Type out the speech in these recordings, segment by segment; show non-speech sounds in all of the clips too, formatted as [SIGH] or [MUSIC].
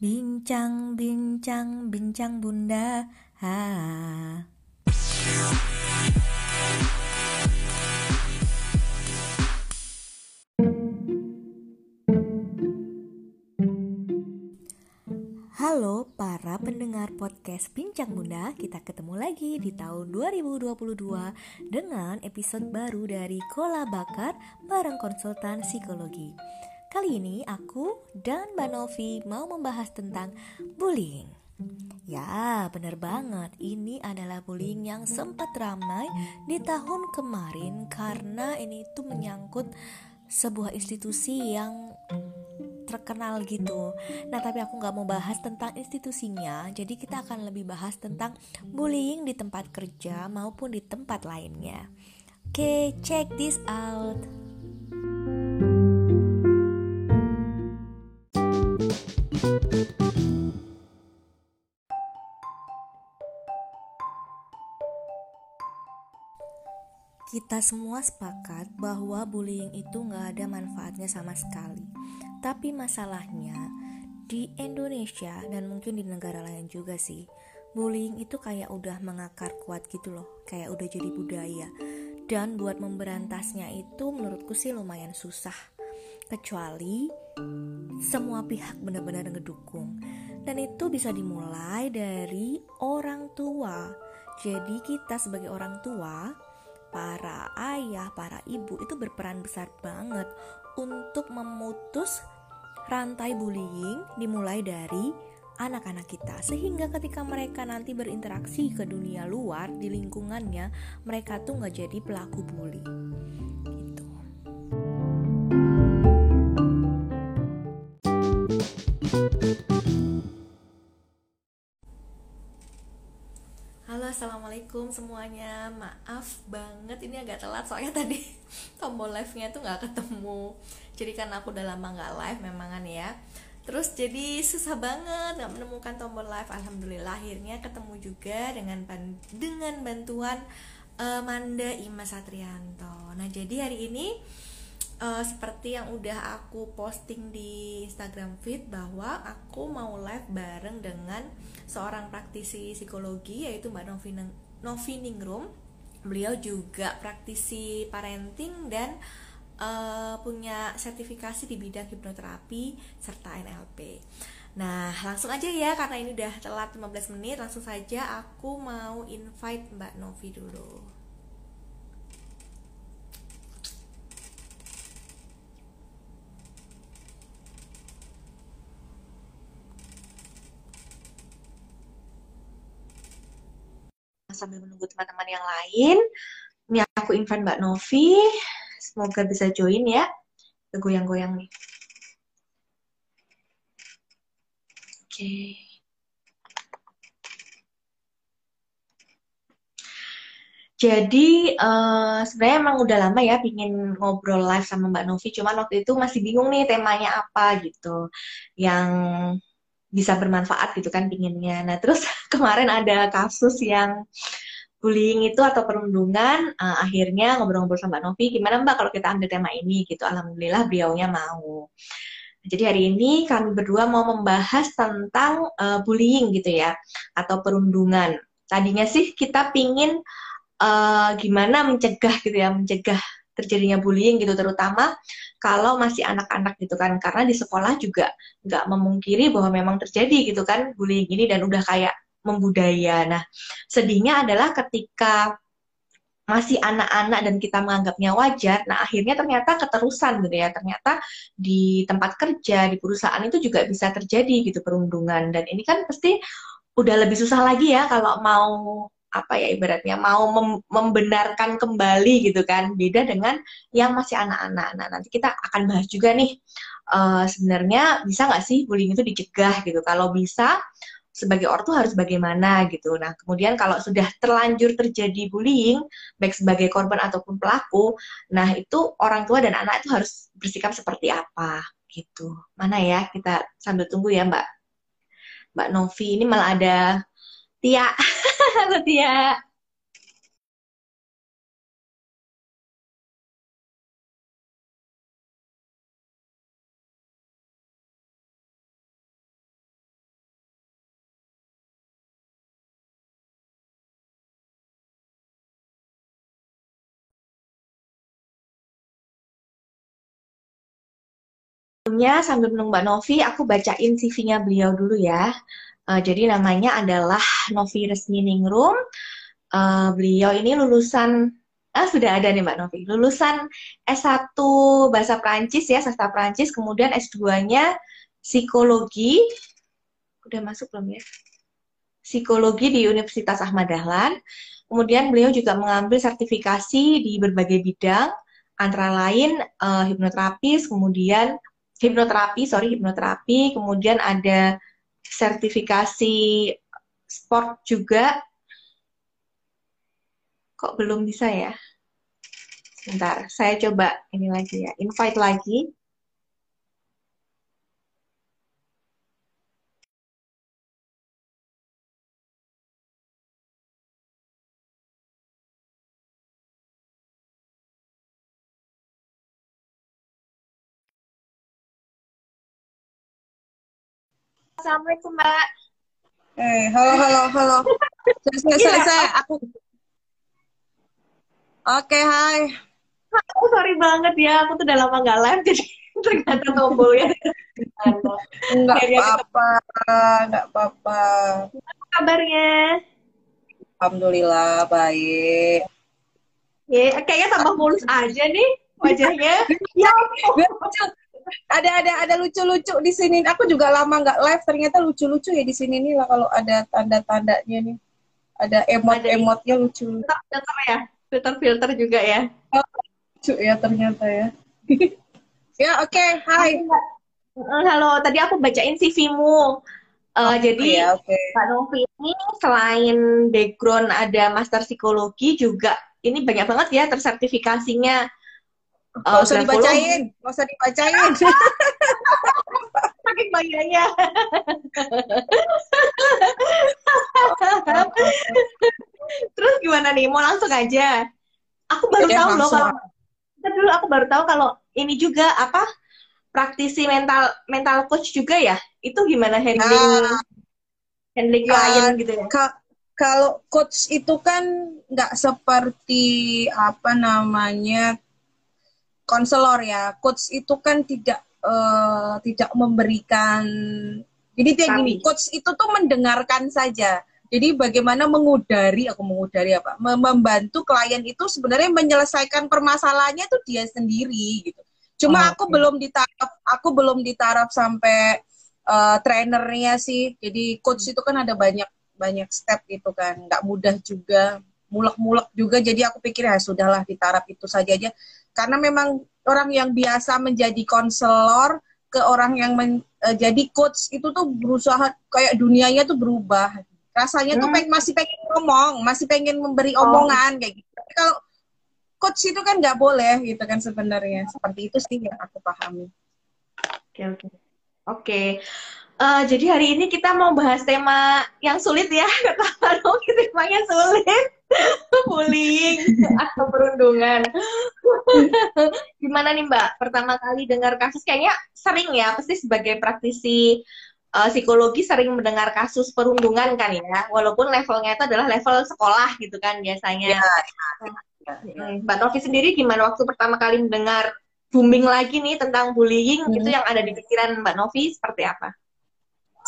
Bincang, bincang, bincang bunda. Ha. Halo para pendengar podcast Bincang Bunda. Kita ketemu lagi di tahun 2022 Dengan episode baru dari Kola Bakar Bareng Konsultan Psikologi Kali ini aku dan Mbak Novi mau membahas tentang bullying. Ya, benar banget. Ini adalah bullying yang sempat ramai di tahun kemarin karena ini tuh menyangkut sebuah institusi yang terkenal gitu. Nah, tapi aku nggak mau bahas tentang institusinya. Jadi kita akan lebih bahas tentang bullying di tempat kerja maupun di tempat lainnya. Oke, okay, check this out. Kita semua sepakat bahwa bullying itu nggak ada manfaatnya sama sekali. Tapi masalahnya di Indonesia dan mungkin di negara lain juga sih, bullying itu kayak udah mengakar kuat gitu loh, kayak udah jadi budaya. Dan buat memberantasnya itu menurutku sih lumayan susah. Kecuali semua pihak benar-benar ngedukung. Dan itu bisa dimulai dari orang tua. Jadi kita sebagai orang tua para ayah, para ibu itu berperan besar banget untuk memutus rantai bullying dimulai dari anak-anak kita. Sehingga ketika mereka nanti berinteraksi ke dunia luar di lingkungannya mereka tuh nggak jadi pelaku bully assalamualaikum semuanya. Maaf banget ini agak telat soalnya tadi [LAUGHS] tombol live nya tuh nggak ketemu. Jadi kan aku udah lama nggak live memangan ya. Terus jadi susah banget nggak menemukan tombol live. Alhamdulillah akhirnya ketemu juga dengan dengan bantuan uh, Manda Ima Satrianto. Nah jadi hari ini uh, seperti yang udah aku posting di Instagram feed bahwa aku mau live bareng dengan seorang praktisi psikologi yaitu Mbak Novi, Novi Ningrum. Beliau juga praktisi parenting dan uh, punya sertifikasi di bidang hipnoterapi serta NLP. Nah, langsung aja ya karena ini udah telat 15 menit, langsung saja aku mau invite Mbak Novi dulu. Sambil menunggu teman-teman yang lain. Ini aku invite Mbak Novi. Semoga bisa join ya. Goyang-goyang nih. Oke. Jadi uh, sebenarnya emang udah lama ya pingin ngobrol live sama Mbak Novi, cuman waktu itu masih bingung nih temanya apa gitu. Yang bisa bermanfaat gitu kan pinginnya. Nah terus [LAUGHS] kemarin ada kasus yang bullying itu atau perundungan, uh, akhirnya ngobrol-ngobrol sama Mbak Novi, gimana Mbak kalau kita ambil tema ini gitu. Alhamdulillah beliaunya mau. Jadi hari ini kami berdua mau membahas tentang uh, bullying gitu ya, atau perundungan. Tadinya sih kita pingin uh, gimana mencegah gitu ya, mencegah terjadinya bullying gitu, terutama kalau masih anak-anak gitu kan. Karena di sekolah juga nggak memungkiri bahwa memang terjadi gitu kan bullying ini dan udah kayak membudaya. Nah, sedihnya adalah ketika masih anak-anak dan kita menganggapnya wajar, nah akhirnya ternyata keterusan gitu ya, ternyata di tempat kerja, di perusahaan itu juga bisa terjadi gitu perundungan. Dan ini kan pasti udah lebih susah lagi ya kalau mau apa ya ibaratnya mau mem membenarkan kembali gitu kan. Beda dengan yang masih anak-anak. Nah nanti kita akan bahas juga nih uh, sebenarnya bisa nggak sih bullying itu dicegah gitu? Kalau bisa sebagai ortu harus bagaimana gitu. Nah kemudian kalau sudah terlanjur terjadi bullying baik sebagai korban ataupun pelaku nah itu orang tua dan anak itu harus bersikap seperti apa gitu. Mana ya kita sambil tunggu ya mbak. Mbak Novi ini malah ada Tia. [LAUGHS] Halo Tia. sebelumnya sambil menunggu Mbak Novi, aku bacain CV-nya beliau dulu ya. Uh, jadi namanya adalah Novi Resmi Ningrum. Uh, beliau ini lulusan Ah, sudah ada nih Mbak Novi. Lulusan S1 Bahasa Prancis ya, sastra Prancis, kemudian S2-nya Psikologi. Udah masuk belum ya? Psikologi di Universitas Ahmad Dahlan. Kemudian beliau juga mengambil sertifikasi di berbagai bidang, antara lain uh, hipnoterapis, kemudian hipnoterapi, sorry hipnoterapi, kemudian ada sertifikasi sport juga Kok belum bisa ya? Sebentar, saya coba ini lagi ya. Invite lagi. Assalamualaikum Mbak. Eh, halo, halo, halo. Selesai, selesai. Iya. Aku Oke, okay, hai. Aku sorry banget ya, aku tuh udah lama gak live, jadi [LAUGHS] ternyata tombol ya. Enggak apa-apa, enggak apa-apa. Apa kabarnya? Alhamdulillah, baik. Ya, kayaknya tambah mulus aja nih wajahnya. ya, ada ada ada lucu-lucu di sini. Aku juga lama nggak live, ternyata lucu-lucu ya di sini nih lah kalau ada tanda-tandanya nih. Ada emot-emotnya lucu. Tetap ya filter-filter juga ya. Oh, lucu ya ternyata ya. [LAUGHS] ya oke, okay. hai. Halo, tadi aku bacain CV-mu. Uh, oh, jadi ya, okay. Pak Novi ini selain background ada master psikologi juga ini banyak banget ya tersertifikasinya. Uh, usah dibacain, gak usah dibacain. [LAUGHS] Saking banyaknya. Terus gimana nih? Mau langsung aja? Aku baru ya, tahu loh kalau dulu aku baru tahu kalau ini juga apa praktisi mental mental coach juga ya. Itu gimana handling nah, handling klien uh, gitu ya? Ka kalau coach itu kan nggak seperti apa namanya konselor ya. Coach itu kan tidak uh, tidak memberikan jadi dia gini, coach itu tuh mendengarkan saja. Jadi bagaimana mengudari, aku mengudari apa, membantu klien itu sebenarnya menyelesaikan permasalahannya itu dia sendiri gitu. Cuma oh, aku okay. belum ditaraf, aku belum ditaraf sampai uh, trainernya sih. Jadi coach itu kan ada banyak banyak step gitu kan, nggak mudah juga, mulek-mulek juga. Jadi aku pikir ya sudahlah ditaraf itu saja aja. Karena memang orang yang biasa menjadi konselor ke orang yang men, uh, jadi coach itu tuh berusaha kayak dunianya tuh berubah rasanya hmm. tuh peng, masih pengen ngomong masih pengen memberi oh. omongan kayak gitu tapi kalau coach itu kan nggak boleh gitu kan sebenarnya seperti itu sih yang aku pahami oke oke oke uh, jadi hari ini kita mau bahas tema yang sulit ya [LAUGHS] kata dong temanya sulit [LAUGHS] bullying atau perundungan [LAUGHS] gimana nih mbak pertama kali dengar kasus kayaknya sering ya pasti sebagai praktisi uh, psikologi sering mendengar kasus perundungan kan ya, walaupun levelnya itu adalah level sekolah gitu kan biasanya. Ya, ya, ya. Mbak Novi sendiri gimana waktu pertama kali mendengar booming lagi nih tentang bullying hmm. itu yang ada di pikiran Mbak Novi seperti apa?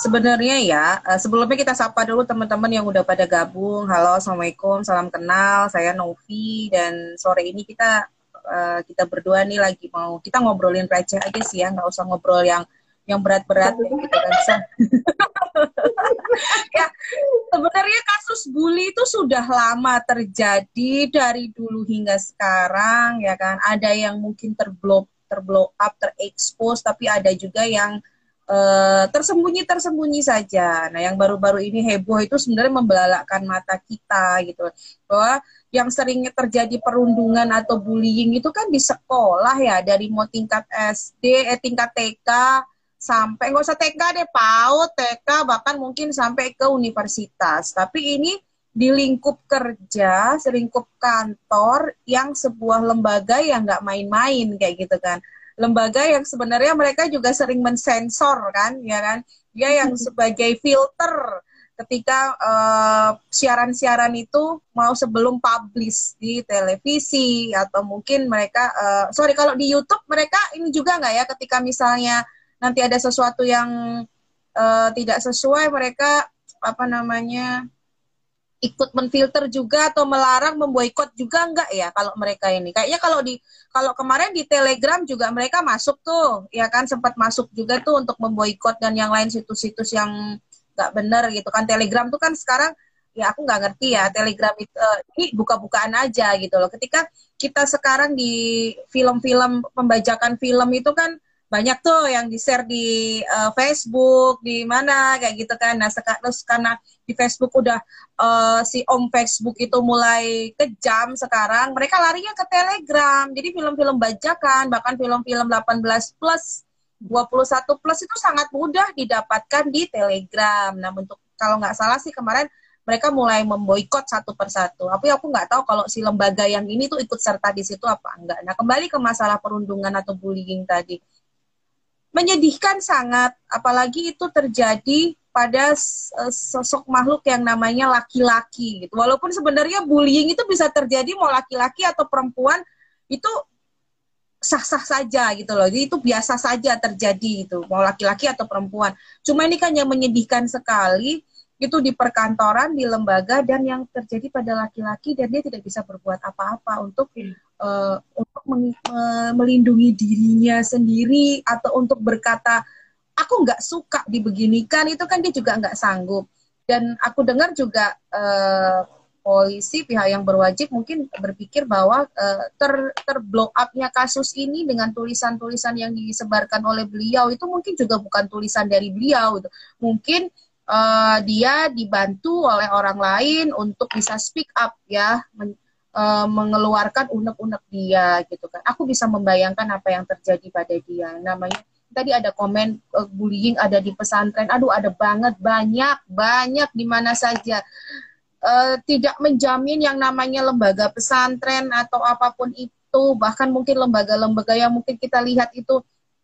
Sebenarnya ya, eh, sebelumnya kita sapa dulu teman-teman yang udah pada gabung. Halo, assalamualaikum, salam kenal. Saya Novi dan sore ini kita uh, kita berdua nih lagi mau kita ngobrolin receh aja sih ya, nggak usah ngobrol yang yang berat-berat ya, gitu kan [LAUGHS] ya sebenarnya kasus bully itu sudah lama terjadi dari dulu hingga sekarang ya kan ada yang mungkin terblow terblow up terekspos tapi ada juga yang uh, tersembunyi tersembunyi saja. Nah yang baru-baru ini heboh itu sebenarnya membelalakkan mata kita gitu. Bahwa yang seringnya terjadi perundungan atau bullying itu kan di sekolah ya dari mau tingkat SD eh tingkat TK sampai nggak usah TK deh PAUD TK bahkan mungkin sampai ke universitas. Tapi ini di lingkup kerja selingkup kantor yang sebuah lembaga yang nggak main-main kayak gitu kan lembaga yang sebenarnya mereka juga sering mensensor kan ya kan? Dia yang sebagai filter ketika uh, siaran-siaran itu mau sebelum publish di televisi atau mungkin mereka uh, sorry kalau di YouTube mereka ini juga nggak ya? Ketika misalnya nanti ada sesuatu yang uh, tidak sesuai mereka apa namanya ikut menfilter juga atau melarang memboikot juga enggak ya kalau mereka ini? Kayaknya kalau di kalau kemarin di Telegram juga mereka masuk tuh ya kan? Sempat masuk juga tuh untuk memboikot dan yang lain situs-situs yang nggak benar gitu kan. Telegram tuh kan sekarang ya aku nggak ngerti ya Telegram itu uh, ini buka-bukaan aja gitu loh. Ketika kita sekarang di film-film pembajakan film itu kan banyak tuh yang di share di uh, Facebook di mana kayak gitu kan nah terus karena di Facebook udah uh, si Om Facebook itu mulai kejam sekarang mereka larinya ke Telegram jadi film-film bajakan bahkan film-film 18 plus 21 plus itu sangat mudah didapatkan di Telegram nah untuk kalau nggak salah sih kemarin mereka mulai memboikot satu persatu. Tapi aku nggak tahu kalau si lembaga yang ini tuh ikut serta di situ apa enggak. Nah kembali ke masalah perundungan atau bullying tadi menyedihkan sangat apalagi itu terjadi pada eh, sosok makhluk yang namanya laki-laki gitu. Walaupun sebenarnya bullying itu bisa terjadi mau laki-laki atau perempuan itu sah-sah saja gitu loh. Jadi itu biasa saja terjadi itu mau laki-laki atau perempuan. Cuma ini kan yang menyedihkan sekali itu di perkantoran, di lembaga dan yang terjadi pada laki-laki dan dia tidak bisa berbuat apa-apa untuk uh, untuk melindungi dirinya sendiri atau untuk berkata aku nggak suka dibeginikan. Itu kan dia juga nggak sanggup. Dan aku dengar juga uh, polisi pihak yang berwajib mungkin berpikir bahwa uh, ter terblow upnya kasus ini dengan tulisan-tulisan yang disebarkan oleh beliau itu mungkin juga bukan tulisan dari beliau itu mungkin uh, dia dibantu oleh orang lain untuk bisa speak up ya uh, mengeluarkan unek-unek dia gitu kan. Aku bisa membayangkan apa yang terjadi pada dia. Namanya tadi ada komen uh, bullying ada di pesantren. Aduh ada banget banyak banyak di mana saja. Uh, tidak menjamin yang namanya lembaga pesantren atau apa pun itu bahkan mungkin lembaga-lembaga yang mungkin kita lihat itu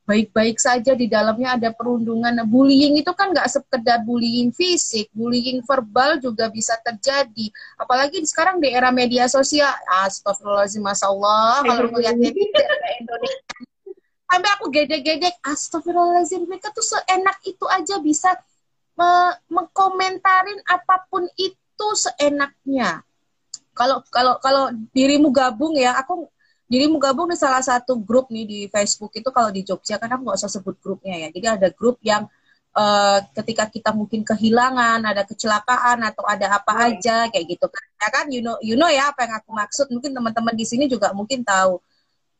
baik-baik saja di dalamnya ada perundungan. Nah, bullying itu kan nggak sekedar bullying fisik, bullying verbal juga bisa terjadi. Apalagi sekarang di era media sosial. Astagfirullahaladzim, Masya Allah. Kalau melihatnya di Indonesia. Sampai aku gedek-gedek, astagfirullahaladzim. Mereka tuh seenak itu aja bisa me mengkomentarin apa pun itu seenaknya. Kalau kalau kalau dirimu gabung ya, aku jadi mau gabung di salah satu grup nih di Facebook itu kalau di Jogja kan aku nggak usah sebut grupnya ya. Jadi ada grup yang uh, ketika kita mungkin kehilangan, ada kecelakaan atau ada apa hmm. aja kayak gitu kan. Ya kan you know you know ya apa yang aku maksud. Mungkin teman-teman di sini juga mungkin tahu.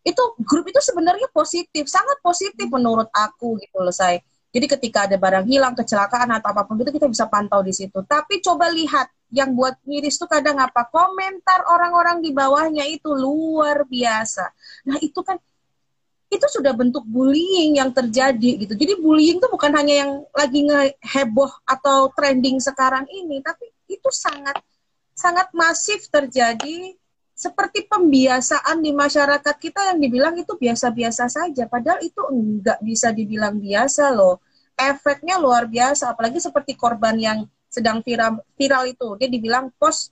Itu grup itu sebenarnya positif, sangat positif menurut aku gitu loh saya. Jadi ketika ada barang hilang, kecelakaan atau apa pun itu kita bisa pantau di situ. Tapi coba lihat yang buat miris tuh kadang apa komentar orang-orang di bawahnya itu luar biasa. Nah itu kan itu sudah bentuk bullying yang terjadi gitu. Jadi bullying itu bukan hanya yang lagi ngeheboh atau trending sekarang ini, tapi itu sangat sangat masif terjadi seperti pembiasaan di masyarakat kita yang dibilang itu biasa-biasa saja, padahal itu enggak bisa dibilang biasa loh. Efeknya luar biasa, apalagi seperti korban yang sedang viral viral itu. Dia dibilang post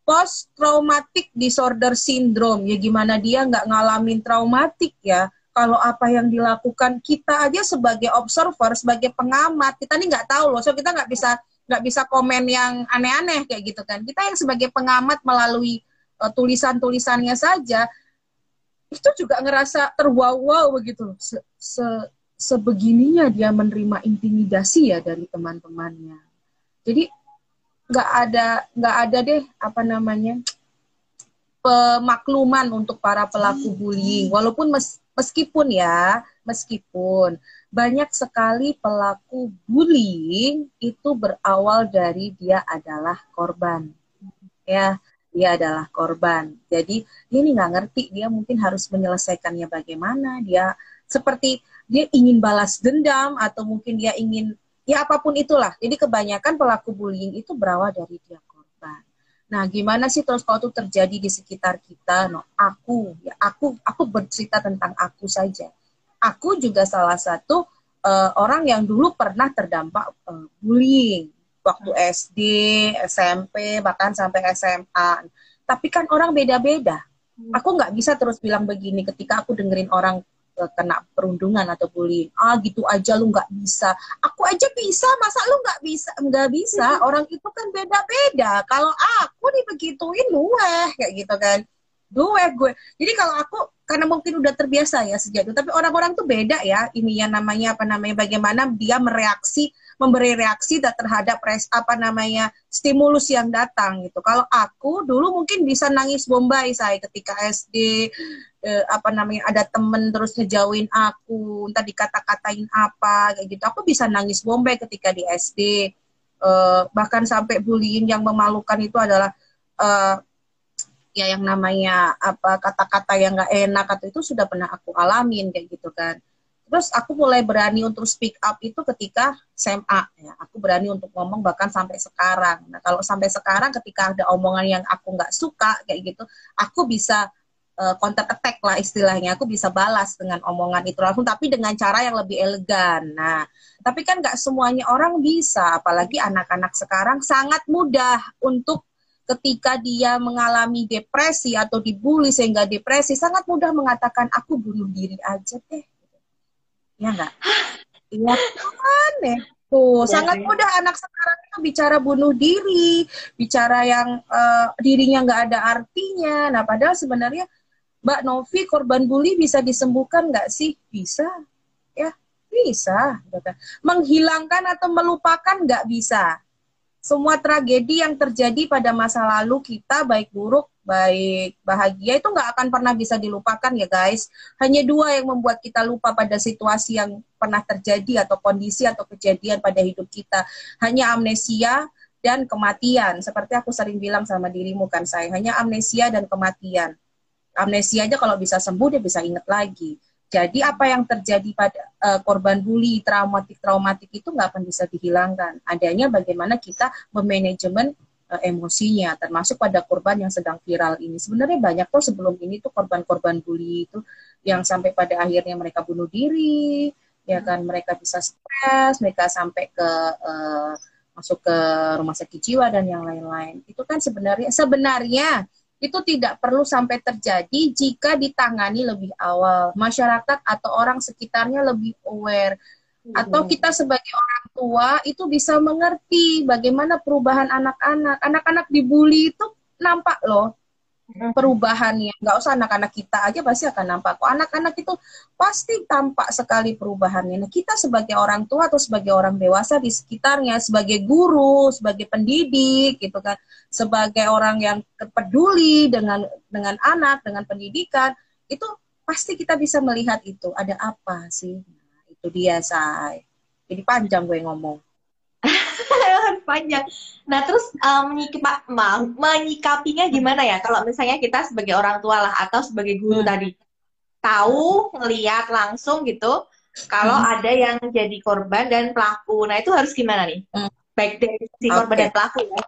post traumatic disorder syndrome. Ya gimana dia nggak ngalamin traumatik ya? Kalau apa yang dilakukan kita aja sebagai observer sebagai pengamat kita nih nggak tahu loh. So kita nggak bisa nggak bisa komen yang aneh-aneh kayak gitu kan. Kita yang sebagai pengamat melalui uh, tulisan-tulisannya saja itu juga ngerasa terwow-wow begitu se, se sebegininya dia menerima intimidasi ya dari teman-temannya. Jadi nggak ada nggak ada deh apa namanya pemakluman untuk para pelaku bullying. Walaupun mes, meskipun ya meskipun banyak sekali pelaku bullying itu berawal dari dia adalah korban. Ya dia adalah korban jadi dia ini nggak ngerti dia mungkin harus menyelesaikannya bagaimana dia seperti dia ingin balas dendam atau mungkin dia ingin ya apa pun itulah. Jadi kebanyakan pelaku bullying itu berawal dari dia korban. Nah, gimana sih terus kalau itu terjadi di sekitar kita? No, aku, ya aku, aku bercerita tentang aku saja. Aku juga salah satu uh, orang yang dulu pernah terdampak uh, bullying, waktu SD, SMP, bahkan sampai SMA. Tapi kan orang beda-beda. Hmm. Aku nggak bisa terus bilang begini ketika aku dengerin orang uh, kena perundungan atau bullying. Ah gitu aja lu nggak bisa. Aku aja bisa, masa lu nggak bisa? Nggak bisa. Hmm. Orang itu kan beda-beda. Kalau aku dibegituin, weh kayak gitu kan. Gue gue. Jadi kalau aku karena mungkin udah terbiasa ya sejak itu. Tapi orang-orang tuh beda ya. Ini yang namanya apa namanya bagaimana dia mereaksi memberi reaksi terhadap res, apa namanya stimulus yang datang gitu. Kalau aku dulu mungkin bisa nangis bombay saya ketika SD eh, apa namanya ada temen terus ngejauhin aku, entah dikata-katain apa kayak gitu. Aku bisa nangis bombay ketika di SD. Eh, bahkan sampai bullying yang memalukan itu adalah eh, ya yang namanya apa kata-kata yang nggak enak atau itu sudah pernah aku alamin kayak gitu kan terus aku mulai berani untuk speak up itu ketika SMA ya. Aku berani untuk ngomong bahkan sampai sekarang. Nah kalau sampai sekarang ketika ada omongan yang aku nggak suka kayak gitu aku bisa uh, counter attack lah istilahnya. Aku bisa balas dengan omongan itu. Langsung tapi dengan cara yang lebih elegan. Nah tapi kan nggak semuanya orang bisa. Apalagi anak-anak sekarang sangat mudah untuk ketika dia mengalami depresi atau dibully sehingga depresi sangat mudah mengatakan aku bunuh diri aja deh ya enggak? Iya kan ya. Tuh, ya, sangat ya. mudah anak sekarang itu bicara bunuh diri, bicara yang uh, dirinya nggak ada artinya. Nah, padahal sebenarnya Mbak Novi korban bully bisa disembuhkan nggak sih? Bisa, ya bisa. Menghilangkan atau melupakan nggak bisa. Semua tragedi yang terjadi pada masa lalu kita baik buruk baik bahagia itu nggak akan pernah bisa dilupakan ya guys. Hanya dua yang membuat kita lupa pada situasi yang pernah terjadi atau kondisi atau kejadian pada hidup kita. Hanya amnesia dan kematian. Seperti aku sering bilang sama dirimu kan saya, hanya amnesia dan kematian. Amnesia aja kalau bisa sembuh dia bisa ingat lagi. Jadi apa yang terjadi pada uh, korban bully, traumatik-traumatik itu nggak akan bisa dihilangkan. Adanya bagaimana kita memanajemen emosinya termasuk pada korban yang sedang viral ini. Sebenarnya banyak kok sebelum ini tuh korban-korban bully itu yang sampai pada akhirnya mereka bunuh diri ya kan? Mereka bisa stres mereka sampai ke uh, masuk ke rumah sakit jiwa dan yang lain-lain. Itu kan sebenarnya sebenarnya itu tidak perlu sampai terjadi jika ditangani lebih awal. Masyarakat atau orang sekitarnya lebih aware atau kita sebagai orang tua itu bisa mengerti bagaimana perubahan anak-anak. Anak-anak dibully itu nampak loh perubahannya. Nggak usah anak-anak kita aja pasti akan nampak. Kok anak-anak itu pasti tampak sekali perubahannya. Nah, kita sebagai orang tua atau sebagai orang dewasa di sekitarnya, sebagai guru, sebagai pendidik, gitu kan, sebagai orang yang peduli dengan dengan anak, dengan pendidikan, itu pasti kita bisa melihat itu ada apa sih itu dia, say. Jadi panjang gue ngomong. [LAUGHS] panjang. Nah, terus um, menyikap, menyikapinya gimana ya? Kalau misalnya kita sebagai orang tua lah atau sebagai guru hmm. tadi tahu, ngeliat langsung gitu, kalau hmm. ada yang jadi korban dan pelaku. Nah, itu harus gimana nih? Hmm. Baik dari si korban okay. dan pelaku ya. Oke.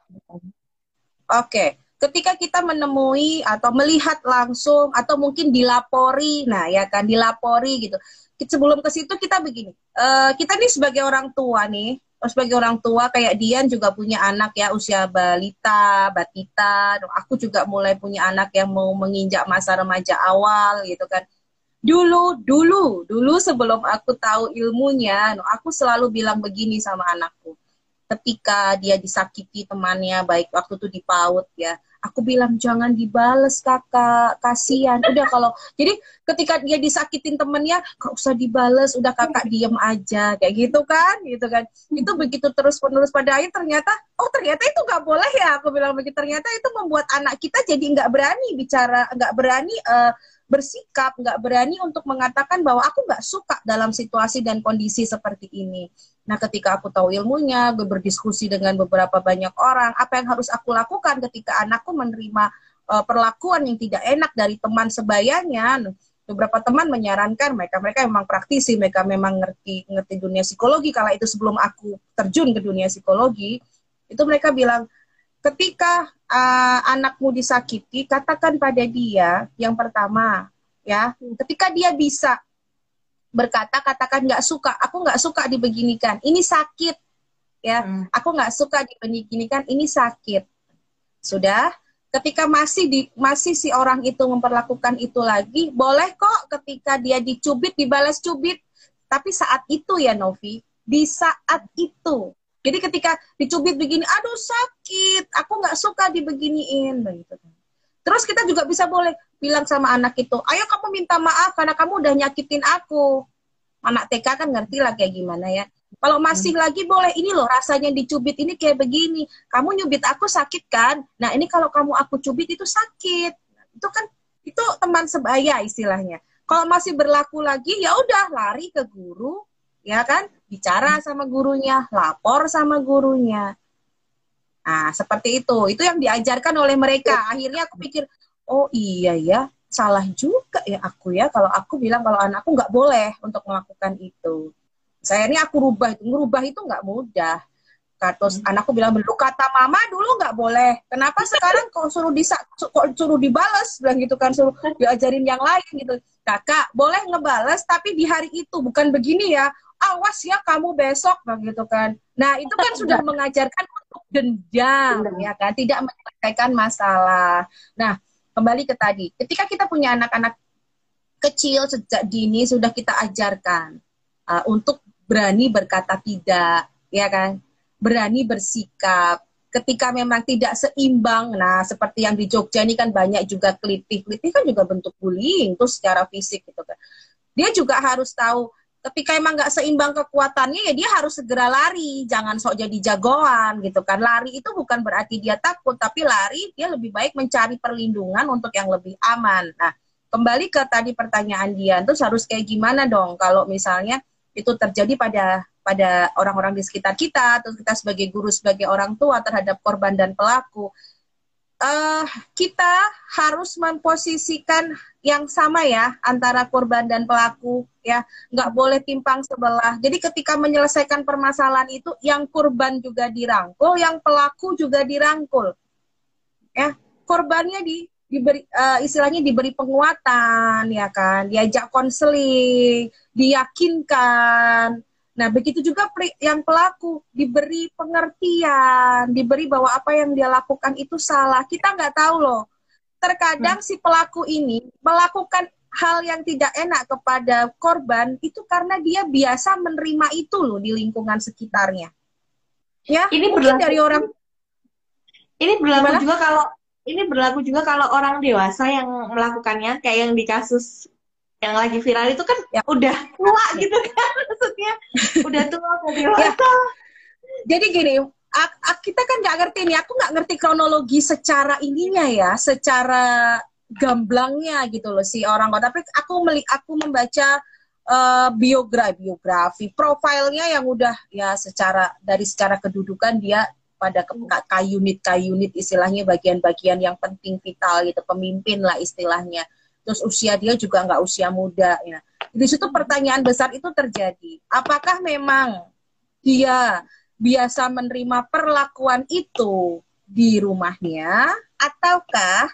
Okay. Ketika kita menemui atau melihat langsung atau mungkin dilapori, nah ya kan dilapori gitu sebelum ke situ kita begini, uh, kita nih sebagai orang tua nih, sebagai orang tua kayak Dian juga punya anak ya usia balita, batita, aku juga mulai punya anak yang mau menginjak masa remaja awal gitu kan. Dulu, dulu, dulu sebelum aku tahu ilmunya, aku selalu bilang begini sama anakku. Ketika dia disakiti temannya, baik waktu itu di PAUD ya, aku bilang jangan dibales kakak. Kasihan. Udah kalau jadi ketika dia disakitin temennya gak usah dibales udah kakak diem aja. Kayak gitu kan gitu kan. Itu begitu terus penerus pada akhir ternyata oh ternyata itu nggak boleh ya aku bilang begitu. Ternyata itu membuat anak kita jadi nggak berani bicara nggak berani uh, bersikap, nggak berani untuk mengatakan bahwa aku nggak suka dalam situasi dan kondisi seperti ini. Nah, ketika aku tahu ilmunya, gue berdiskusi dengan beberapa banyak orang, apa yang harus aku lakukan ketika anakku menerima uh, perlakuan yang tidak enak dari teman sebayanya. Beberapa teman menyarankan mereka mereka memang praktisi, mereka memang ngerti ngerti dunia psikologi. Kalau itu sebelum aku terjun ke dunia psikologi, itu mereka bilang ketika uh, anakmu disakiti, katakan pada dia yang pertama, ya, ketika dia bisa berkata katakan nggak suka. Aku nggak suka dibeginikan. Ini sakit. Ya hmm. aku nggak suka begini kan ini sakit. Sudah. Ketika masih di masih si orang itu memperlakukan itu lagi boleh kok ketika dia dicubit dibalas cubit. Tapi saat itu ya Novi di saat itu. Jadi ketika dicubit begini aduh sakit. Aku nggak suka dibeginiin. Begitu kan. terus kita juga bisa boleh bilang sama anak itu ayo kamu minta maaf karena kamu udah nyakitin aku anak TK kan ngerti lah kayak gimana ya kalau masih hmm. lagi boleh ini loh rasanya dicubit ini kayak begini. Kamu nyubit aku sakit kan? Nah ini kalau kamu aku cubit itu sakit. Itu kan itu teman sebaya istilahnya. Kalau masih berlaku lagi ya udah lari ke guru, ya kan? Bicara sama gurunya, lapor sama gurunya. Nah seperti itu. Itu yang diajarkan oleh mereka. Akhirnya aku pikir, oh iya ya, salah juga ya aku ya. Kalau aku bilang kalau anakku nggak boleh untuk melakukan itu. Saya ini aku rubah itu ngerubah itu nggak mudah. Terus hmm. anakku bilang dulu kata mama dulu nggak boleh. Kenapa sekarang kok suruh disa kok suruh dibales? Bilang gitu kan suruh [LAUGHS] diajarin yang lain gitu. Kakak boleh ngebales tapi di hari itu bukan begini ya. Awas ya kamu besok bilang gitu kan. Nah itu kan [LAUGHS] sudah mengajarkan untuk dendam. ya kan tidak menyelesaikan masalah. Nah kembali ke tadi ketika kita punya anak-anak kecil sejak dini sudah kita ajarkan uh, untuk berani berkata tidak, ya kan? Berani bersikap. Ketika memang tidak seimbang, nah seperti yang di Jogja ini kan banyak juga kelitih. Kelitih kan juga bentuk bullying tuh secara fisik gitu kan. Dia juga harus tahu ketika emang nggak seimbang kekuatannya ya dia harus segera lari. Jangan sok jadi jagoan gitu kan. Lari itu bukan berarti dia takut tapi lari dia lebih baik mencari perlindungan untuk yang lebih aman. Nah kembali ke tadi pertanyaan dia terus harus kayak gimana dong kalau misalnya itu terjadi pada pada orang-orang di sekitar kita atau kita sebagai guru sebagai orang tua terhadap korban dan pelaku. Uh, kita harus memposisikan yang sama ya antara korban dan pelaku ya. Nggak boleh timpang sebelah. Jadi ketika menyelesaikan permasalahan itu yang korban juga dirangkul yang pelaku juga dirangkul. Ya korbannya di diberi uh, istilahnya diberi penguatan ya kan. Diajak konseling diyakinkan. Nah begitu juga yang pelaku diberi pengertian diberi bahwa apa yang dia lakukan itu salah. Kita nggak tahu loh terkadang hmm. si pelaku ini melakukan hal yang tidak enak kepada korban itu karena dia biasa menerima itu loh di lingkungan sekitarnya ya ini berlaku dari orang ini berlaku Gimana? juga kalau ini berlaku juga kalau orang dewasa yang melakukannya kayak yang di kasus yang lagi viral itu kan ya. udah tua ya. gitu kan maksudnya udah tua udah ya. dewasa ya. jadi gini kita kan nggak ngerti nih aku nggak ngerti kronologi secara ininya ya secara gamblangnya gitu loh si orang. Tapi aku meli aku membaca uh, biografi biografi profilnya yang udah ya secara dari secara kedudukan dia pada unit k unit istilahnya bagian-bagian yang penting vital gitu pemimpin lah istilahnya. Terus usia dia juga nggak usia muda ya. Di situ pertanyaan besar itu terjadi. Apakah memang dia biasa menerima perlakuan itu di rumahnya ataukah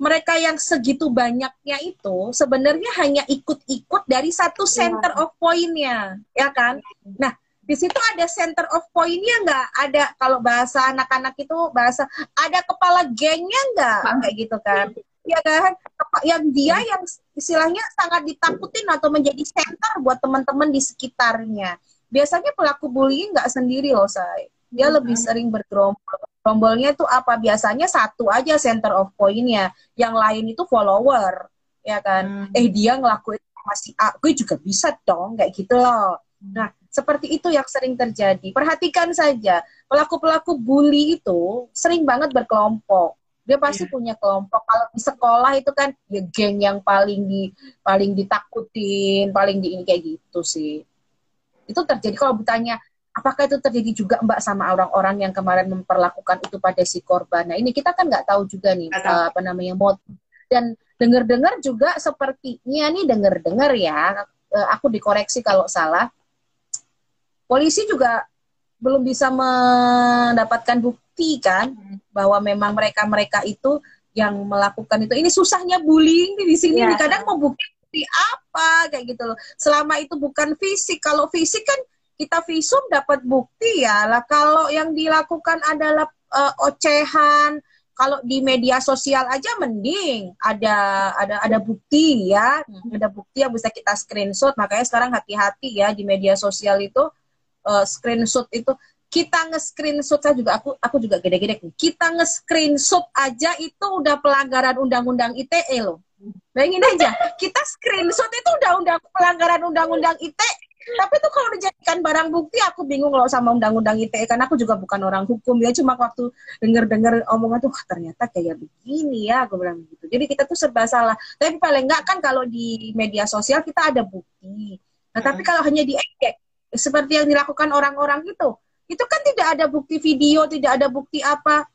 mereka yang segitu banyaknya itu sebenarnya hanya ikut-ikut dari satu iya. center of point-nya, ya kan? Nah, di situ ada center of point-nya nggak? Ada kalau bahasa anak-anak itu bahasa ada kepala gengnya nggak? Kayak gitu kan? Ya kan? Yang dia yang istilahnya sangat ditakutin atau menjadi center buat teman-teman di sekitarnya. Biasanya pelaku bullying nggak sendiri loh, saya. Dia hmm. lebih sering bergerombol. Gerombolnya itu apa? Biasanya satu aja center of point-nya. Yang lain itu follower, ya kan? Hmm. Eh dia ngelakuin masih A, gue juga bisa dong, kayak gitu loh. Nah, seperti itu yang sering terjadi. Perhatikan saja, pelaku-pelaku bully itu sering banget berkelompok. Dia pasti yeah. punya kelompok. Kalau di sekolah itu kan ya geng yang paling di paling ditakutin, paling di ini kayak gitu sih. Itu terjadi kalau bertanya apakah itu terjadi juga Mbak sama orang-orang yang kemarin memperlakukan itu pada si korban. Nah, ini kita kan nggak tahu juga nih uh, apa namanya mod dan dengar-dengar juga sepertinya nih dengar-dengar ya, uh, aku dikoreksi kalau salah polisi juga belum bisa mendapatkan bukti kan bahwa memang mereka-mereka itu yang melakukan itu. Ini susahnya bullying di sini. Ya. Kadang mau bukti apa kayak gitu loh. Selama itu bukan fisik. Kalau fisik kan kita visum dapat bukti ya. Lah kalau yang dilakukan adalah uh, ocehan kalau di media sosial aja mending. Ada ada ada bukti ya. Hmm. ada bukti yang bisa kita screenshot. Makanya sekarang hati-hati ya di media sosial itu uh, screenshot itu. Kita nge-screenshot saya juga aku aku juga gede-gede. Kita nge-screenshot aja itu udah pelanggaran undang-undang ITE loh bayangin aja kita screenshot itu udah undang pelanggaran undang-undang ITE tapi tuh kalau dijadikan barang bukti aku bingung loh sama undang-undang ITE karena aku juga bukan orang hukum ya. Cuma waktu denger-denger omongan tuh ternyata kayak begini ya aku bilang gitu. Jadi kita tuh serba salah. Tapi paling enggak kan kalau di media sosial kita ada bukti. Nah tapi kalau hanya di seperti yang dilakukan orang-orang itu itu kan tidak ada bukti video tidak ada bukti apa.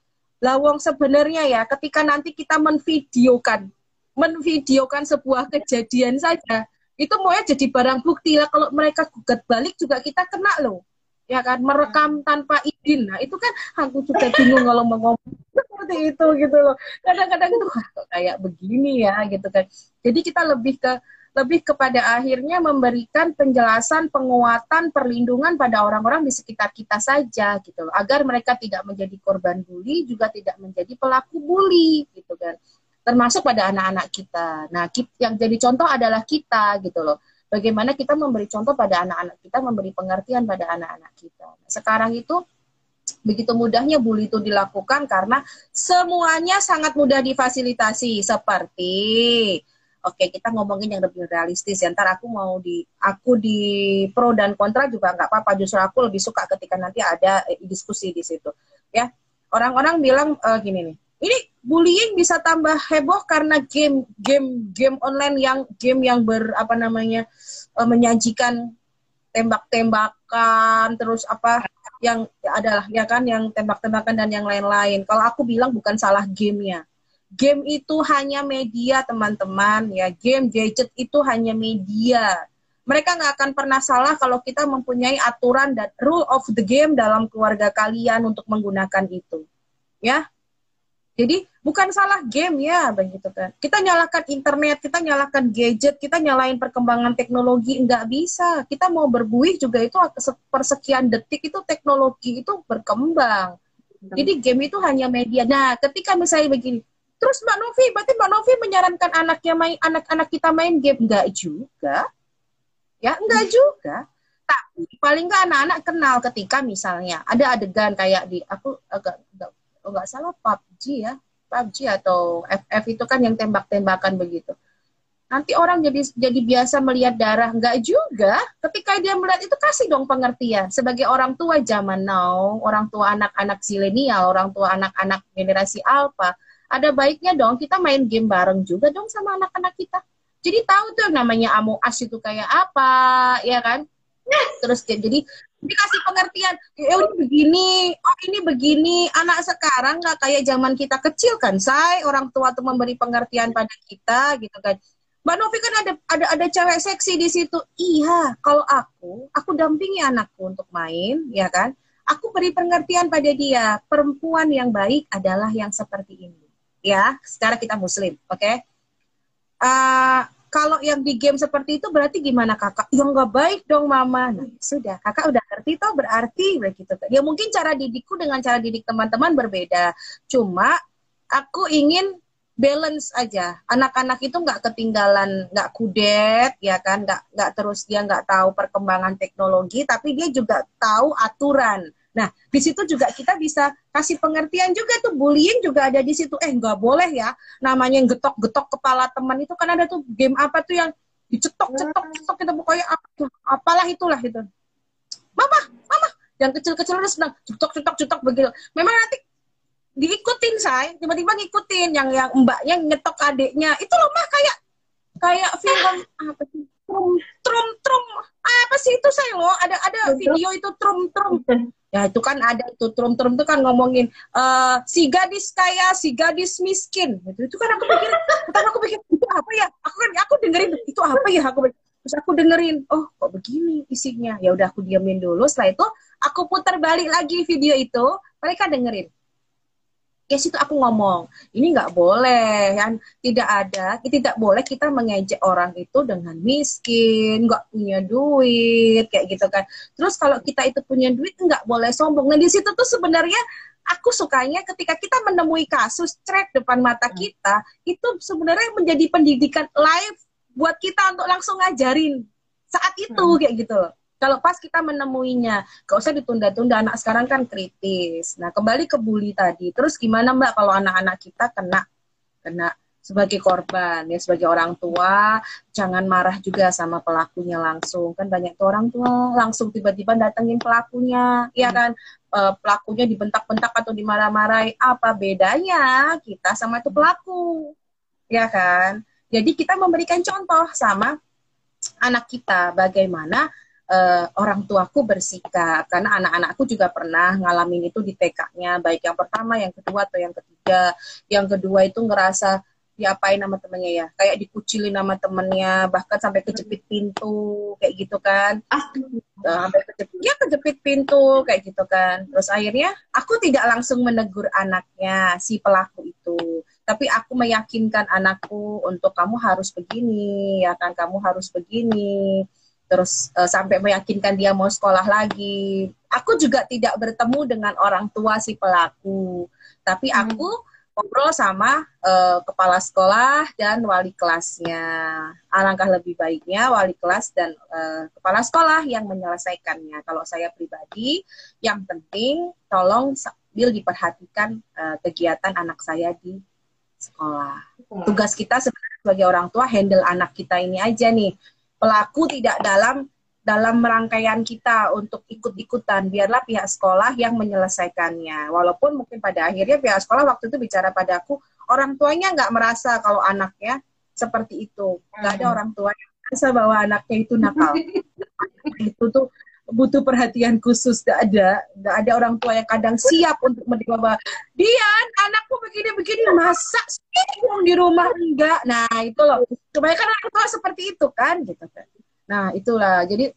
Lawang sebenarnya ya ketika nanti kita menvideokan menvideokan sebuah kejadian saja itu mau jadi barang bukti. Lah kalau mereka gugat balik juga kita kena loh. Ya kan merekam tanpa izin. Nah itu kan aku juga bingung kalau mau ngomong [LAUGHS] seperti itu gitu loh. Kadang-kadang itu kayak begini ya? gitu kan. Jadi kita lebih ke lebih kepada akhirnya memberikan penjelasan penguatan perlindungan pada orang-orang di sekitar kita saja gitu loh. Agar mereka tidak menjadi korban bully juga tidak menjadi pelaku bully gitu kan termasuk pada anak-anak kita. Nah, yang jadi contoh adalah kita gitu loh. Bagaimana kita memberi contoh pada anak-anak kita, memberi pengertian pada anak-anak kita. Nah, sekarang itu begitu mudahnya bully itu dilakukan karena semuanya sangat mudah difasilitasi seperti oke kita ngomongin yang lebih realistis ya ntar aku mau di aku di pro dan kontra juga nggak apa-apa justru aku lebih suka ketika nanti ada eh, diskusi di situ ya orang-orang bilang uh, gini nih ini bullying bisa tambah heboh karena game game game online yang game yang ber apa namanya uh, menyajikan tembak-tembakan terus apa yang adalah ya kan yang tembak-tembakan dan yang lain-lain. Kalau aku bilang bukan salah gamenya. Game itu hanya media teman-teman ya. Game gadget itu hanya media. Mereka nggak akan pernah salah kalau kita mempunyai aturan dan rule of the game dalam keluarga kalian untuk menggunakan itu. Ya, jadi bukan salah game ya begitu kan. Kita nyalakan internet, kita nyalakan gadget, kita nyalain perkembangan teknologi nggak bisa. Kita mau berbuih juga itu persekian detik itu teknologi itu berkembang. Jadi game itu hanya media. Nah, ketika misalnya begini, terus Mbak Novi, berarti Mbak Novi menyarankan anaknya main anak-anak kita main game nggak juga? Ya, nggak juga. Tapi paling nggak anak-anak kenal ketika misalnya ada adegan kayak di aku agak, agak oh nggak salah PUBG ya PUBG atau FF itu kan yang tembak-tembakan begitu. Nanti orang jadi jadi biasa melihat darah nggak juga. Ketika dia melihat itu kasih dong pengertian. Sebagai orang tua zaman now orang tua anak-anak zilenial orang tua anak-anak generasi alpha ada baiknya dong kita main game bareng juga dong sama anak-anak kita. Jadi tahu tuh namanya Amo As itu kayak apa ya kan? Terus jadi dikasih pengertian ya ini begini oh ini begini anak sekarang nggak kayak zaman kita kecil kan say orang tua tuh memberi pengertian pada kita gitu kan. Mbak Novi kan ada ada ada cewek seksi di situ. Iya kalau aku aku dampingi anakku untuk main ya kan. Aku beri pengertian pada dia perempuan yang baik adalah yang seperti ini. Ya sekarang kita muslim oke? Okay? uh, kalau yang di game seperti itu berarti gimana kakak? Yang nggak baik dong mama. Nah sudah kakak udah ngerti toh berarti begitu. Ya mungkin cara didikku dengan cara didik teman-teman berbeda. Cuma aku ingin balance aja. Anak-anak itu nggak ketinggalan, nggak kudet, ya kan? Nggak nggak terus dia nggak tahu perkembangan teknologi, tapi dia juga tahu aturan. Nah, di situ juga kita bisa kasih pengertian juga tuh bullying juga ada di situ. Eh, nggak boleh ya. Namanya yang getok-getok kepala teman itu kan ada tuh game apa tuh yang dicetok, cetok, cetok kita pokoknya apa, apalah itulah itu. Mama, mama, yang kecil-kecil udah sedang cetok, cetok, cetok begitu. Memang nanti diikutin saya, tiba-tiba ngikutin yang yang mbaknya nyetok adiknya. Itu loh mah kayak kayak film apa sih? Trum, trum, trum. Apa sih itu saya loh? Ada ada video itu trum, trum Ya itu kan ada itu trum-trum itu kan ngomongin uh, si gadis kaya, si gadis miskin. Itu, itu kan aku pikir, pertama aku pikir itu apa ya? Aku kan aku dengerin itu apa ya? Aku terus aku dengerin, oh kok begini isinya. Ya udah aku diamin dulu. Setelah itu aku putar balik lagi video itu, mereka dengerin. Ya situ aku ngomong ini nggak boleh kan tidak ada tidak boleh kita mengejek orang itu dengan miskin nggak punya duit kayak gitu kan terus kalau kita itu punya duit nggak boleh sombong nah di situ tuh sebenarnya aku sukanya ketika kita menemui kasus trek depan mata hmm. kita itu sebenarnya menjadi pendidikan live buat kita untuk langsung ngajarin saat itu hmm. kayak gitu kalau pas kita menemuinya, gak usah ditunda-tunda. Anak sekarang kan kritis. Nah, kembali ke bully tadi. Terus gimana Mbak kalau anak-anak kita kena? Kena sebagai korban ya sebagai orang tua. Jangan marah juga sama pelakunya langsung. Kan banyak tuh orang tua langsung tiba-tiba datengin pelakunya ya kan? E, pelakunya dibentak-bentak atau dimarah-marahi. Apa bedanya kita sama itu pelaku? Ya kan? Jadi kita memberikan contoh sama anak kita. Bagaimana uh, orang tuaku bersikap. Karena anak-anakku juga pernah ngalamin itu di TK-nya baik yang pertama, yang kedua atau yang ketiga. Yang kedua itu ngerasa diapain nama temennya ya? Kayak dikucilin nama temennya bahkan sampai kejepit pintu kayak gitu kan. Ah sampai kejepit ya kejepit pintu kayak gitu kan. Terus akhirnya aku tidak langsung menegur anaknya si pelaku itu. Tapi aku meyakinkan anakku untuk kamu harus begini ya kan? Kamu harus begini terus uh, sampai meyakinkan dia mau sekolah lagi. Aku juga tidak bertemu dengan orang tua si pelaku, tapi hmm. aku ngobrol sama uh, kepala sekolah dan wali kelasnya. Alangkah lebih baiknya wali kelas dan uh, kepala sekolah yang menyelesaikannya. Kalau saya pribadi, yang penting tolong sambil diperhatikan uh, kegiatan anak saya di sekolah. Tugas kita sebagai orang tua handle anak kita ini aja nih pelaku tidak dalam dalam rangkaian kita untuk ikut-ikutan. Biarlah pihak sekolah yang menyelesaikannya. Walaupun mungkin pada akhirnya pihak sekolah waktu itu bicara padaku orang tuanya nggak merasa kalau anaknya seperti itu. Nggak ada hmm. orang tua yang merasa bahwa anaknya itu nakal. [LAUGHS] Itu tuh butuh perhatian khusus gak ada. Gak ada orang tua yang kadang siap untuk menerima bahwa Dian anakku begini begini masa sih di rumah enggak? Nah itu loh. Kebanyakan orang tua seperti itu kan gitu kan. Nah itulah. Jadi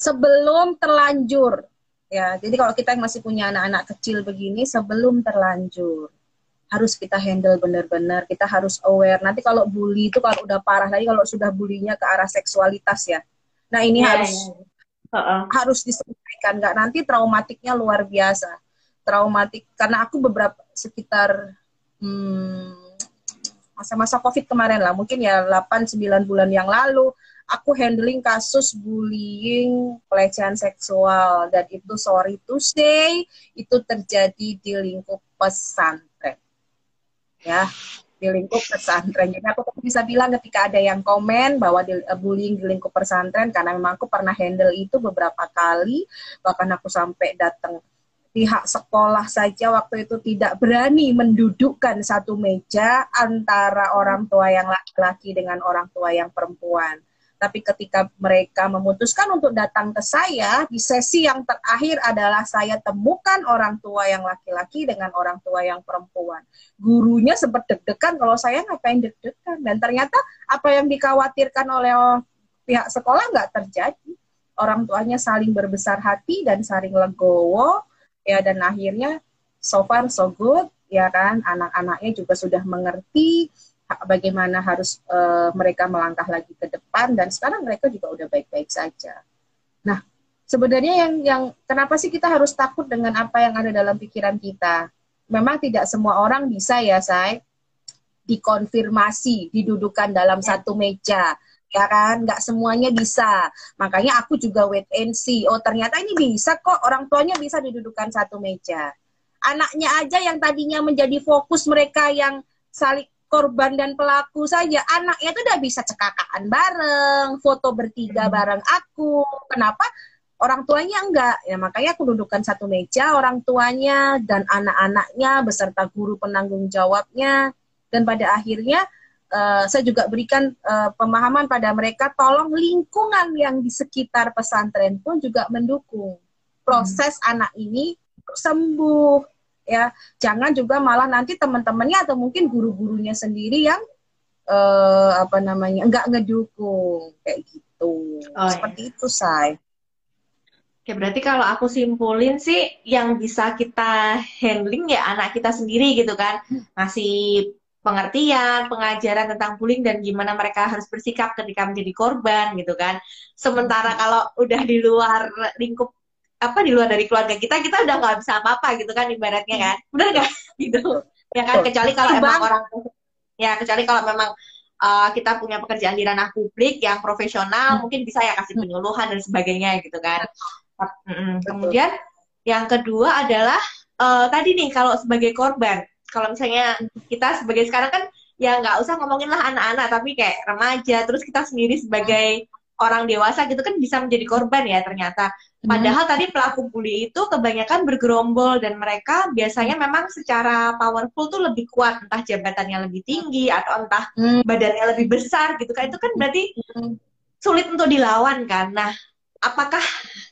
sebelum terlanjur ya. Jadi kalau kita yang masih punya anak-anak kecil begini sebelum terlanjur harus kita handle benar-benar. Kita harus aware. Nanti kalau bully itu kalau udah parah lagi kalau sudah bulinya ke arah seksualitas ya. Nah ini yeah, harus uh-uh. harus diselesaikan. Nggak nanti traumatiknya luar biasa. Traumatik karena aku beberapa sekitar hmm, masa-masa covid kemarin lah. Mungkin ya 8-9 bulan yang lalu aku handling kasus bullying pelecehan seksual. Dan itu sorry to say itu terjadi di lingkup pesantren. Ya di lingkup pesantren. Jadi aku bisa bilang ketika ada yang komen bahwa di, uh, bullying di lingkup pesantren karena memang aku pernah handle itu beberapa kali bahkan aku sampai datang pihak sekolah saja waktu itu tidak berani mendudukkan satu meja antara orang tua yang laki-laki dengan orang tua yang perempuan tapi ketika mereka memutuskan untuk datang ke saya, di sesi yang terakhir adalah saya temukan orang tua yang laki-laki dengan orang tua yang perempuan. Gurunya sempat deg-degan kalau saya ngapain deg-degan. Dan ternyata apa yang dikhawatirkan oleh pihak sekolah nggak terjadi. Orang tuanya saling berbesar hati dan saling legowo, ya dan akhirnya so far so good, ya kan anak-anaknya juga sudah mengerti bagaimana harus uh, mereka melangkah lagi ke depan dan sekarang mereka juga udah baik-baik saja. Nah, sebenarnya yang yang kenapa sih kita harus takut dengan apa yang ada dalam pikiran kita? Memang tidak semua orang bisa ya, saya dikonfirmasi, didudukan dalam ya. satu meja ya kan nggak semuanya bisa makanya aku juga wait and see oh ternyata ini bisa kok orang tuanya bisa didudukan satu meja anaknya aja yang tadinya menjadi fokus mereka yang saling korban dan pelaku saja. Anaknya tuh udah bisa cekakaan bareng foto bertiga hmm. bareng aku. Kenapa? Orang tuanya enggak. Ya makanya aku dudukkan satu meja orang tuanya dan anak-anaknya beserta guru penanggung jawabnya. Dan pada akhirnya uh, saya juga berikan uh, pemahaman pada mereka tolong lingkungan yang di sekitar pesantren pun juga mendukung. Proses hmm. anak ini sembuh ya jangan juga malah nanti teman-temannya atau mungkin guru-gurunya sendiri yang uh, apa namanya enggak ngedukung kayak gitu oh, seperti iya. itu say Oke, berarti kalau aku simpulin sih yang bisa kita handling ya anak kita sendiri gitu kan. Ngasih pengertian, pengajaran tentang bullying dan gimana mereka harus bersikap ketika menjadi korban gitu kan. Sementara kalau udah di luar lingkup apa di luar dari keluarga kita kita udah nggak bisa apa-apa gitu kan ibaratnya kan. Benar nggak? [LAUGHS] Gitu. Ya kan? Kecuali kalau emang orang ya kecuali kalau memang uh, kita punya pekerjaan di ranah publik yang profesional hmm. mungkin bisa ya kasih penyuluhan dan sebagainya gitu kan. Kemudian yang kedua adalah uh, tadi nih kalau sebagai korban kalau misalnya kita sebagai sekarang kan ya nggak usah ngomongin lah anak-anak tapi kayak remaja terus kita sendiri sebagai orang dewasa gitu kan bisa menjadi korban ya ternyata Padahal hmm. tadi pelaku bully itu kebanyakan bergerombol dan mereka biasanya memang secara powerful tuh lebih kuat, entah jabatannya lebih tinggi atau entah hmm. badannya lebih besar gitu kan. Itu kan berarti hmm. sulit untuk dilawan kan. Nah, apakah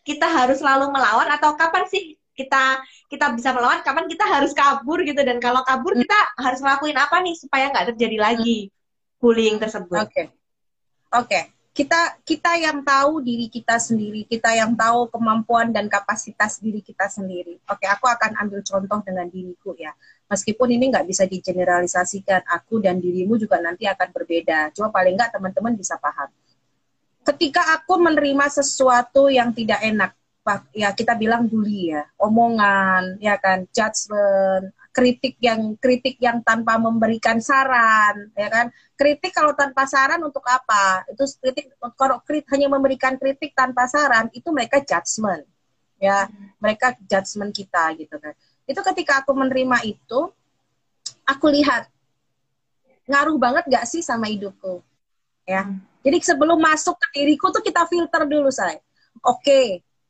kita harus selalu melawan atau kapan sih kita kita bisa melawan, kapan kita harus kabur gitu dan kalau kabur hmm. kita harus ngelakuin apa nih supaya nggak terjadi lagi bullying tersebut. Oke. Okay. Oke. Okay kita kita yang tahu diri kita sendiri, kita yang tahu kemampuan dan kapasitas diri kita sendiri. Oke, aku akan ambil contoh dengan diriku ya. Meskipun ini nggak bisa digeneralisasikan, aku dan dirimu juga nanti akan berbeda. Cuma paling nggak teman-teman bisa paham. Ketika aku menerima sesuatu yang tidak enak, ya kita bilang bully ya, omongan, ya kan, judgment, kritik yang kritik yang tanpa memberikan saran, ya kan? Kritik kalau tanpa saran untuk apa? Itu kritik kalau kritik hanya memberikan kritik tanpa saran itu mereka judgement, ya, mereka judgement kita gitu kan. Itu ketika aku menerima itu, aku lihat ngaruh banget gak sih sama hidupku, ya. Jadi sebelum masuk ke diriku tuh kita filter dulu saya. Oke, okay,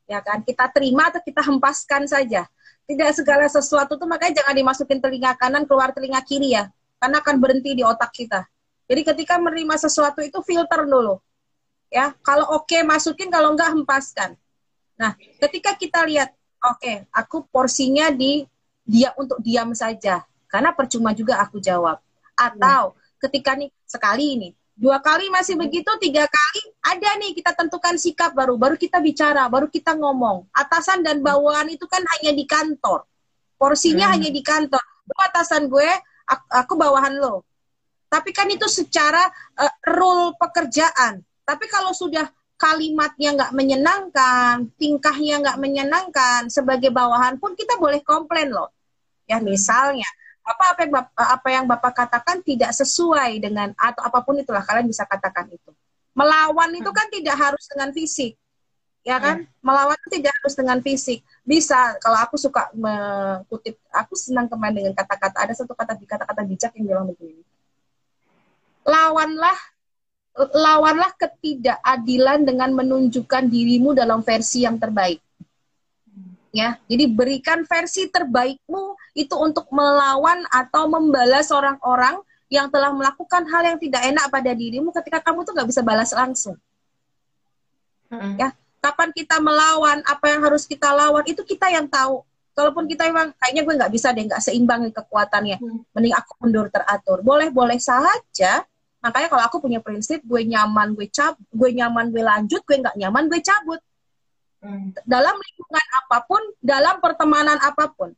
ya kan? Kita terima atau kita hempaskan saja tidak segala sesuatu tuh makanya jangan dimasukin telinga kanan keluar telinga kiri ya. Karena akan berhenti di otak kita. Jadi ketika menerima sesuatu itu filter dulu. Ya kalau oke okay, masukin kalau enggak hempaskan. Nah ketika kita lihat oke okay, aku porsinya di dia untuk diam saja. Karena percuma juga aku jawab. Atau ketika nih sekali ini dua kali masih begitu, tiga kali ada nih kita tentukan sikap baru, baru kita bicara, baru kita ngomong. Atasan dan bawahan itu kan hanya di kantor, porsinya hmm. hanya di kantor. Lu atasan gue, aku, bawahan lo. Tapi kan itu secara uh, rule pekerjaan. Tapi kalau sudah kalimatnya nggak menyenangkan, tingkahnya nggak menyenangkan, sebagai bawahan pun kita boleh komplain loh. Ya misalnya, apa apa yang bapak, apa yang bapak katakan tidak sesuai dengan atau apa pun itulah kalian bisa katakan itu. Melawan itu kan tidak harus dengan fisik ya kan? Hmm. melawan tidak harus dengan fisik. Bisa kalau aku suka mengutip aku senang kemarin dengan kata-kata ada satu kata di kata-kata bijak yang bilang begini lawanlah lawanlah ketidakadilan dengan menunjukkan dirimu dalam versi yang terbaik ya. Jadi berikan versi terbaikmu itu untuk melawan atau membalas orang-orang yang telah melakukan hal yang tidak enak pada dirimu ketika kamu tuh nggak bisa balas langsung. Hmm. Ya, kapan kita melawan, apa yang harus kita lawan itu kita yang tahu. Kalaupun kita memang kayaknya gue nggak bisa deh, nggak seimbang kekuatannya, hmm. mending aku mundur teratur. Boleh-boleh saja. Makanya kalau aku punya prinsip, gue nyaman, gue cap, gue nyaman, gue lanjut, gue nggak nyaman, gue cabut Hmm. dalam lingkungan apa pun, dalam pertemanan apa pun.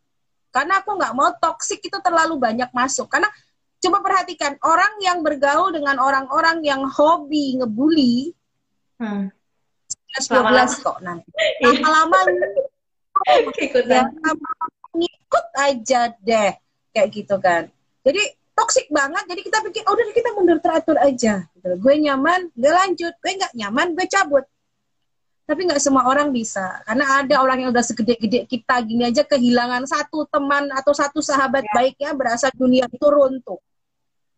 Karena aku nggak mau toksik itu terlalu banyak masuk. Karena coba perhatikan orang yang bergaul dengan orang-orang yang hobi ngebully, hmm. 12 kok nanti. [LAUGHS] Iya. Lama-lama ya, ngikut aja deh kayak gitu kan. Jadi toksik banget. Jadi kita pikir, oh udah kita mundur teratur aja. Gitu. Gue nyaman, gue lanjut. Gue nggak nyaman, gue cabut tapi nggak semua orang bisa karena ada orang yang udah segede-gede kita gini aja kehilangan satu teman atau satu sahabat ya. baiknya berasa dunia itu runtuh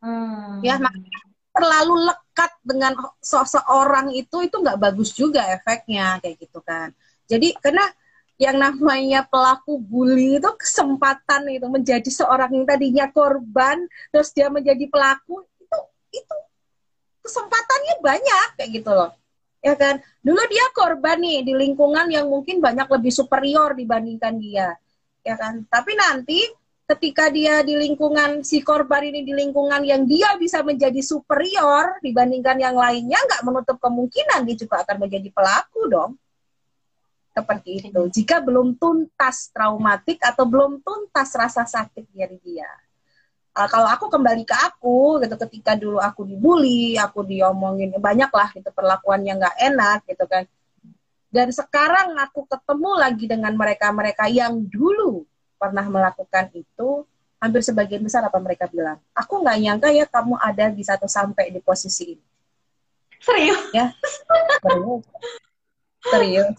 hmm. ya makanya terlalu lekat dengan seseorang itu itu nggak bagus juga efeknya kayak gitu kan jadi karena yang namanya pelaku bully itu kesempatan itu menjadi seorang yang tadinya korban terus dia menjadi pelaku itu itu kesempatannya banyak kayak gitu loh ya kan dulu dia korban nih di lingkungan yang mungkin banyak lebih superior dibandingkan dia ya kan tapi nanti ketika dia di lingkungan si korban ini di lingkungan yang dia bisa menjadi superior dibandingkan yang lainnya nggak menutup kemungkinan dia juga akan menjadi pelaku dong seperti itu. Jika belum tuntas traumatik atau belum tuntas rasa sakit dari dia. Uh, kalau aku kembali ke aku gitu ketika dulu aku dibully, aku diomongin banyak lah gitu perlakuan yang nggak enak gitu kan. Dan sekarang aku ketemu lagi dengan mereka-mereka yang dulu pernah melakukan itu, hampir sebagian besar apa mereka bilang, aku nggak nyangka ya kamu ada di satu sampai di posisi ini. Serius? Ya, serius serius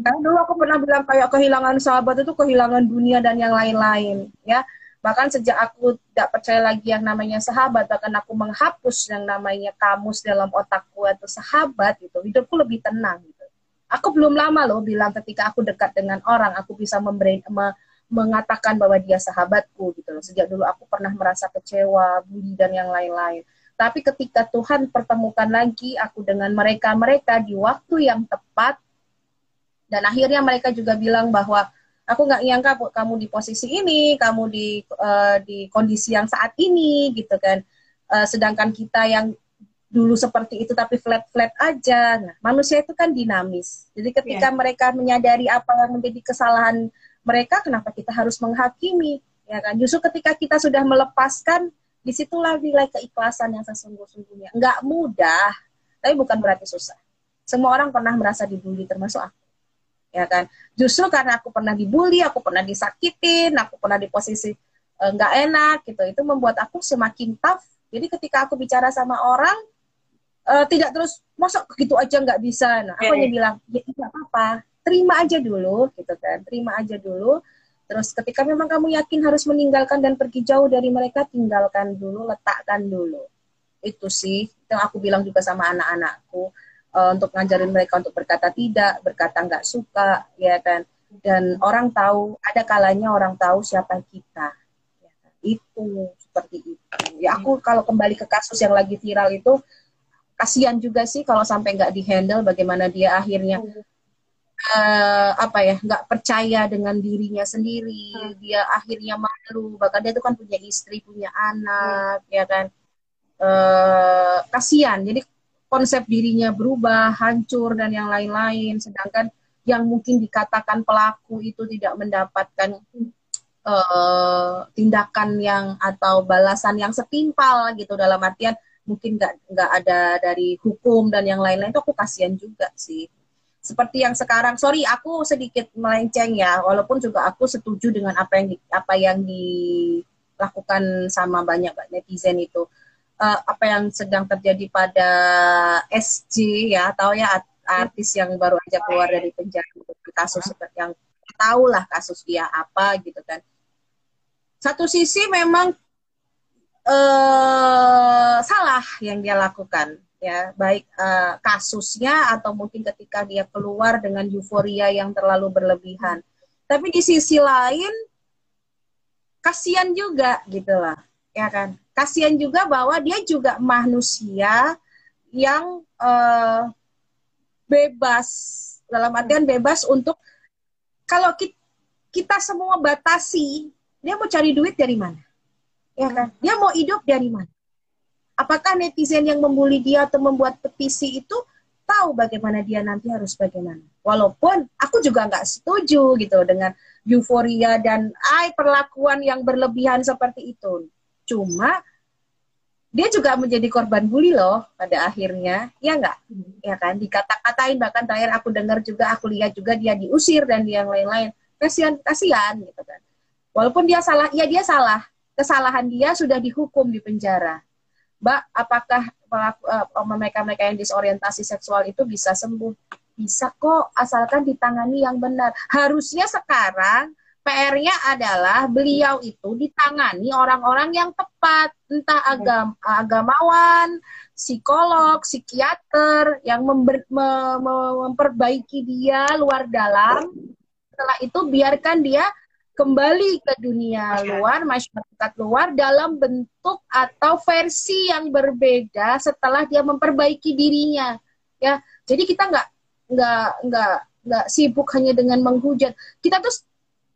karena dulu aku pernah bilang kayak kehilangan sahabat itu kehilangan dunia dan yang lain-lain ya bahkan sejak aku tidak percaya lagi yang namanya sahabat bahkan aku menghapus yang namanya kamus dalam otakku atau sahabat itu hidupku lebih tenang gitu. Aku belum lama loh bilang ketika aku dekat dengan orang aku bisa memberi me, mengatakan bahwa dia sahabatku gitu loh. Sejak dulu aku pernah merasa kecewa bully dan yang lain-lain. Tapi ketika Tuhan pertemukan lagi aku dengan mereka-mereka di waktu yang tepat, dan akhirnya mereka juga bilang bahwa aku nggak nyangka kamu di posisi ini, kamu di uh, di kondisi yang saat ini gitu kan. Uh, sedangkan kita yang dulu seperti itu tapi flat-flat aja. Nah, manusia itu kan dinamis. Jadi ketika yeah. mereka menyadari apa yang menjadi kesalahan mereka, kenapa kita harus menghakimi? Ya kan? Justru ketika kita sudah melepaskan, di situlah nilai keikhlasan yang sesungguh-sungguhnya. Nggak mudah, tapi bukan berarti susah. Semua orang pernah merasa dibully, termasuk aku ya kan? Justru karena aku pernah dibully aku pernah disakitin aku pernah di posisi eh, nggak uh, enak gitu. Itu membuat aku semakin tough. Jadi ketika aku bicara sama orang uh, tidak terus masuk gitu aja nggak bisa? Nah aku hanya bilang ya nggak apa-apa. Terima aja dulu gitu kan. Terima aja dulu. Terus ketika memang kamu yakin harus meninggalkan dan pergi jauh dari mereka tinggalkan dulu letakkan dulu. Itu sih yang aku bilang juga sama anak-anakku uh, untuk ngajarin mereka untuk berkata tidak, berkata nggak suka, ya kan. Dan orang tahu, ada kalanya orang tahu siapa kita. Ya kan? Itu seperti itu. Ya aku kalau kembali ke kasus yang lagi viral itu, kasihan juga sih kalau sampai nggak dihandle bagaimana dia akhirnya uh, apa ya nggak percaya dengan dirinya sendiri hmm. dia akhirnya malu bahkan dia itu kan punya istri punya anak hmm. ya kan uh, kasihan jadi konsep dirinya berubah, hancur dan yang lain-lain. Sedangkan yang mungkin dikatakan pelaku itu tidak mendapatkan uh, tindakan yang atau balasan yang setimpal gitu. Dalam artian mungkin nggak nggak ada dari hukum dan yang lain-lain itu aku kasihan juga sih. Seperti yang sekarang sorry aku sedikit melenceng ya. Walaupun juga aku setuju dengan apa yang apa yang dilakukan sama banyak netizen itu uh, apa yang sedang terjadi pada SJ ya tahu ya artis yang baru aja keluar dari penjara kasus seperti yang tahu lah kasus dia apa gitu kan. Satu sisi memang uh, salah yang dia lakukan ya baik uh, kasusnya atau mungkin ketika dia keluar dengan euforia yang terlalu berlebihan. Tapi di sisi lain kasihan juga gitu lah ya kan kasihan juga bahwa dia juga manusia yang uh, bebas. Dalam artian bebas untuk kalau kita, kita semua batasi dia mau cari duit dari mana? Ya kan? Dia mau hidup dari mana? Apakah netizen yang membuli dia atau membuat petisi itu tahu bagaimana dia nanti harus bagaimana? Walaupun aku juga nggak setuju gitu dengan euforia dan ay perlakuan yang berlebihan seperti itu Cuma dia juga menjadi korban bully loh pada akhirnya, ya nggak? Ya kan, dikata-katain bahkan terakhir aku dengar juga, aku lihat juga dia diusir dan yang lain-lain. Kasihan, kasihan gitu kan. Walaupun dia salah, ya dia salah. Kesalahan dia sudah dihukum di penjara. Mbak, apakah uh, mereka-mereka yang disorientasi seksual itu bisa sembuh? Bisa kok, asalkan ditangani yang benar. Harusnya sekarang PR-nya adalah beliau itu ditangani orang-orang yang tepat, entah agam agamawan, psikolog, psikiater yang member, me, me, memperbaiki dia luar dalam. Setelah itu biarkan dia kembali ke dunia luar, masyarakat luar dalam bentuk atau versi yang berbeda setelah dia memperbaiki dirinya. Ya, jadi kita nggak nggak nggak nggak sibuk hanya dengan menghujat. Kita tuh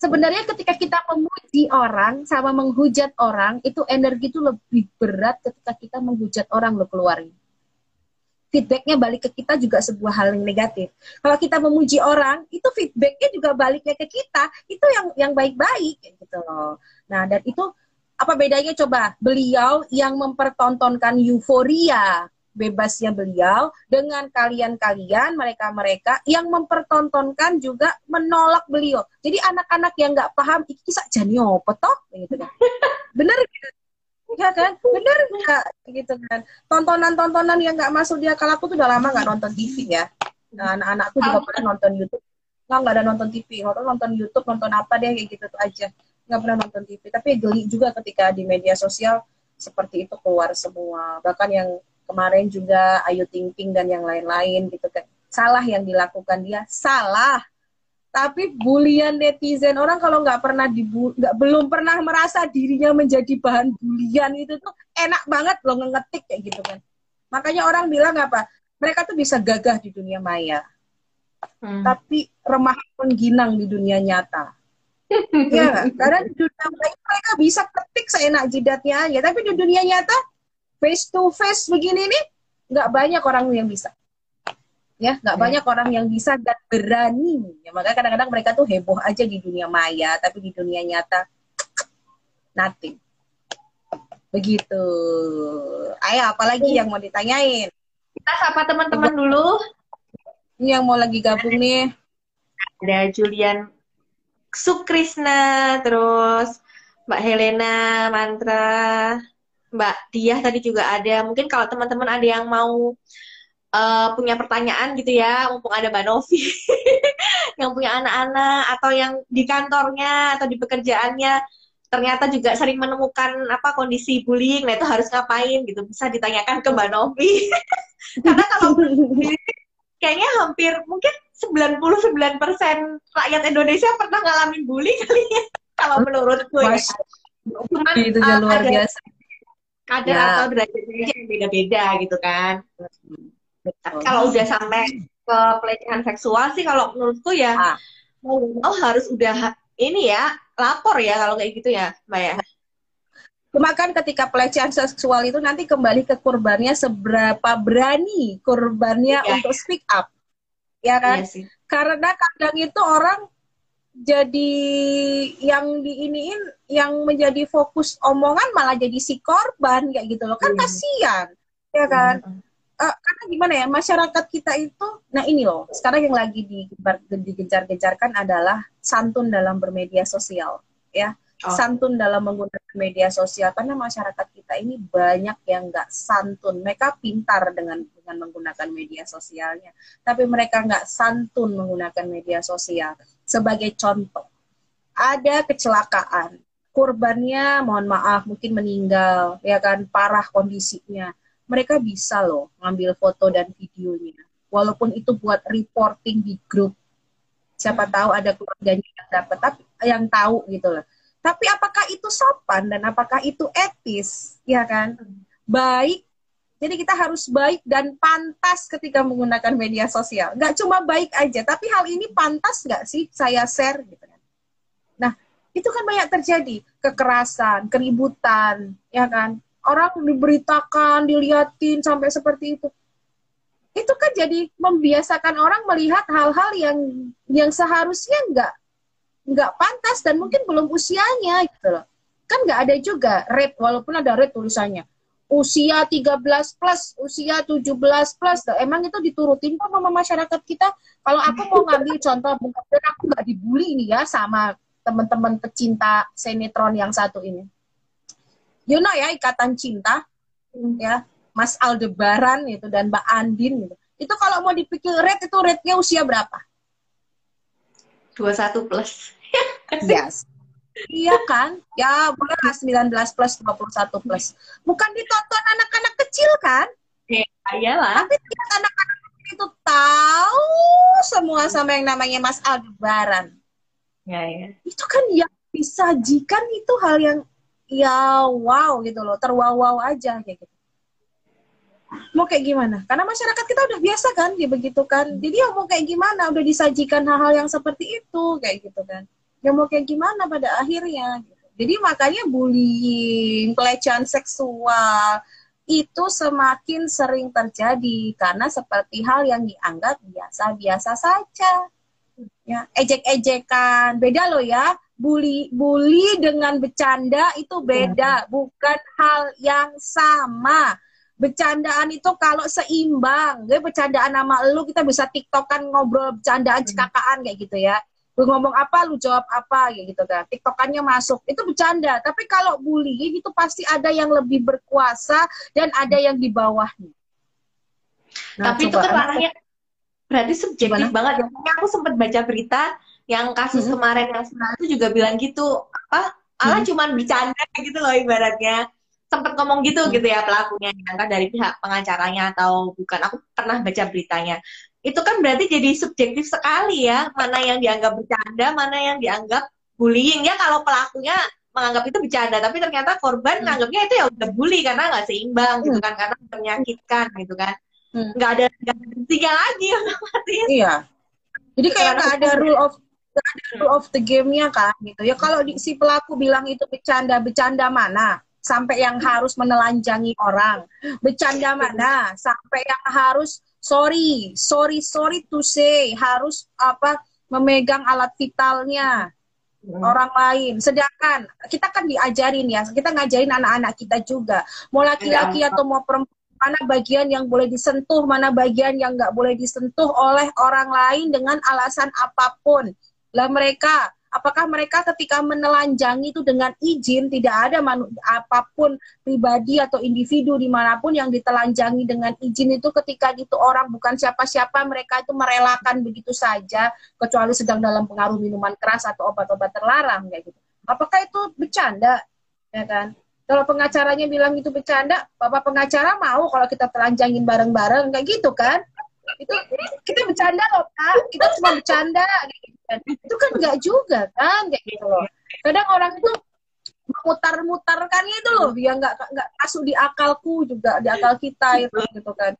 sebenarnya ketika kita memuji orang sama menghujat orang itu energi itu lebih berat ketika kita menghujat orang lo keluarnya feedbacknya balik ke kita juga sebuah hal yang negatif. Kalau kita memuji orang, itu feedbacknya juga baliknya ke kita, itu yang yang baik-baik gitu loh. Nah dan itu apa bedanya coba beliau yang mempertontonkan euforia bebasnya beliau dengan kalian-kalian mereka-mereka yang mempertontonkan juga menolak beliau. Jadi anak-anak yang nggak paham iki kisah jani apa toh gitu kan. [LAUGHS] Bener gitu. Ya kan? Bener nggak gitu kan. Tontonan-tontonan yang nggak masuk di akal aku tuh udah lama nggak nonton TV ya. Nah, anak-anakku juga pernah nonton YouTube. Nggak, nggak ada nonton TV. Nonton nonton YouTube, nonton apa deh kayak gitu tuh aja. Nggak pernah nonton TV. Tapi geli juga ketika di media sosial seperti itu keluar semua. Bahkan yang kemarin juga Ayu Ting Ting dan yang lain-lain gitu kan. Salah yang dilakukan dia salah. Tapi bulian netizen orang kalau nggak pernah dibu nggak belum pernah merasa dirinya menjadi bahan bulian itu tuh enak banget loh ngetik kayak gitu kan. Makanya orang bilang apa? Mereka tuh bisa gagah di dunia maya. Hmm. tapi remah pengginang di dunia nyata. Ya karena di dunia maya mereka bisa ketik seenak jidatnya aja. Tapi di dunia nyata face to face begini nih nggak banyak orang yang bisa. Ya nggak hmm. banyak orang yang bisa dan berani. Ya makanya kadang-kadang mereka tuh heboh aja di dunia maya tapi di dunia nyata nothing. Begitu. Ayo apalagi yang mau ditanyain? Kita sapa teman-teman dulu. Ini yang mau lagi gabung nih. Ada Julian Sukrisna terus Mbak Helena Mantra Mbak Diah tadi juga ada. Mungkin kalau teman-teman ada yang mau uh, punya pertanyaan gitu ya, mumpung ada Mbak Novi [LAUGHS] yang punya anak-anak atau yang di kantornya atau di pekerjaannya ternyata juga sering menemukan apa kondisi bullying, nah itu harus ngapain gitu bisa ditanyakan ke Mbak Novi. [LAUGHS] Karena kalau [LAUGHS] kayaknya hampir mungkin 99% rakyat Indonesia pernah ngalamin bullying kali ya kalau menurutku ya. Cuman, itu uh, luar ada, biasa kadar ya. atau derajatnya yang beda-beda gitu kan. Tapi kalau udah sampai ke pelecehan seksual sih kalau menurutku ya ah. mau harus udah ini ya lapor ya kalau kayak gitu ya Mbak ya. Cuma kan ketika pelecehan seksual itu nanti kembali ke korbannya seberapa berani korbannya ya. untuk speak up. Ya kan? Ya Karena kadang itu orang jadi yang diiniin yang menjadi fokus omongan malah jadi si korban kayak gitu loh kan hmm. kasihan ya kan hmm. uh, karena gimana ya masyarakat kita itu nah ini loh sekarang yang lagi digencar-gencarkan adalah santun dalam bermedia sosial ya oh. santun dalam menggunakan media sosial karena masyarakat kita ini banyak yang nggak santun mereka pintar dengan dengan menggunakan media sosialnya tapi mereka nggak santun menggunakan media sosial sebagai contoh, ada kecelakaan, korbannya mohon maaf mungkin meninggal, ya kan parah kondisinya. Mereka bisa loh ngambil foto dan videonya, walaupun itu buat reporting di grup. Siapa hmm. tahu ada keluarganya yang dapat, tapi yang tahu gitu loh. Tapi apakah itu sopan dan apakah itu etis, ya kan? Hmm. Baik jadi kita harus baik dan pantas ketika menggunakan media sosial. Nggak cuma baik aja, tapi hal ini pantas nggak sih saya share gitu kan. Nah, itu kan banyak terjadi. Kekerasan, keributan, ya kan. Orang diberitakan, diliatin sampai seperti itu. Itu kan jadi membiasakan orang melihat hal-hal yang yang seharusnya nggak nggak pantas dan mungkin belum usianya gitu loh. Kan nggak ada juga rate, walaupun ada rate tulisannya usia 13 plus, usia 17 plus. Emang itu diturutin kok sama masyarakat kita? Kalau aku mau ngambil [LAUGHS] contoh, mungkin aku nggak dibully nih ya sama teman-teman pecinta sinetron yang satu ini. You know ya, Ikatan Cinta, ya, Mas Aldebaran itu dan Mbak Andin gitu. Itu kalau mau dipikir rate itu rate-nya usia berapa? 21 plus. [LAUGHS] yes. Iya kan? Ya boleh lah 19 plus 21 plus. Bukan ditonton anak-anak kecil kan? Ya, iyalah. Tapi anak-anak itu tahu semua sama yang namanya Mas Aldebaran. Ya, ya. Itu kan yang disajikan itu hal yang ya wow gitu loh, terwaw-wow aja kayak gitu. Mau kayak gimana? Karena masyarakat kita udah biasa kan, dia begitu kan. Jadi ya mau kayak gimana? Udah disajikan hal-hal yang seperti itu kayak gitu kan ya mau kayak gimana pada akhirnya gitu. jadi makanya bullying pelecehan seksual itu semakin sering terjadi karena seperti hal yang dianggap biasa-biasa saja. Ya, ejek-ejekan, beda loh ya. Bully bully dengan bercanda itu beda, bukan hal yang sama. Bercandaan itu kalau seimbang, gue bercandaan sama lu kita bisa tiktokan ngobrol bercandaan cekakaan kayak gitu ya gue ngomong apa lu jawab apa ya gitu kan. Tiktokannya masuk. Itu bercanda. Tapi kalau bullying itu pasti ada yang lebih berkuasa dan ada yang di bawahnya. Nah, tapi itu kan ranahnya berarti subjektif Gimana? banget. Ya aku sempat baca berita yang kasus hmm. kemarin yang sebenarnya itu juga bilang gitu. Apa? Ala hmm. cuman bercanda gitu loh ibaratnya. Sempat ngomong gitu hmm. gitu ya pelakunya. Kan dari pihak pengacaranya atau bukan. Aku pernah baca beritanya itu kan berarti jadi subjektif sekali ya mana yang dianggap bercanda mana yang dianggap bullying. Ya kalau pelakunya menganggap itu bercanda tapi ternyata korban hmm. menganggapnya itu ya udah bully karena nggak seimbang gitu hmm. gitu kan karena menyakitkan gitu kan. Hmm. nggak ada nggak ada tiga lagi iya. Jadi kayak nggak ada rule of gak ada rule of the game-nya kan gitu. Ya kalau di, si pelaku bilang itu bercanda bercanda mana? Sampai yang harus menelanjangi orang. Bercanda mana? Sampai yang harus sorry, sorry, sorry to say harus apa memegang alat vitalnya hmm. orang lain. Sedangkan kita kan diajarin ya, kita ngajarin anak-anak kita juga, mau laki-laki ya. atau mau perempuan mana bagian yang boleh disentuh, mana bagian yang nggak boleh disentuh oleh orang lain dengan alasan apa pun. Lah mereka apakah mereka ketika menelanjangi itu dengan izin tidak ada manu, apa pun pribadi atau individu di mana pun yang ditelanjangi dengan izin itu ketika itu orang bukan siapa-siapa mereka itu merelakan begitu saja kecuali sedang dalam pengaruh minuman keras atau obat-obat terlarang kayak gitu. Apakah itu bercanda? Ya kan? Kalau pengacaranya bilang itu bercanda bapak pengacara mau kalau kita telanjangin bareng-bareng kayak gitu kan? Itu kita bercanda loh kak kita cuma bercanda gitu. Itu kan enggak juga kan? Kayak gitu loh. Kadang orang itu memutar-mutarkannya itu loh. Dia nggak nggak masuk di akalku juga di akal kita itu gitu kan.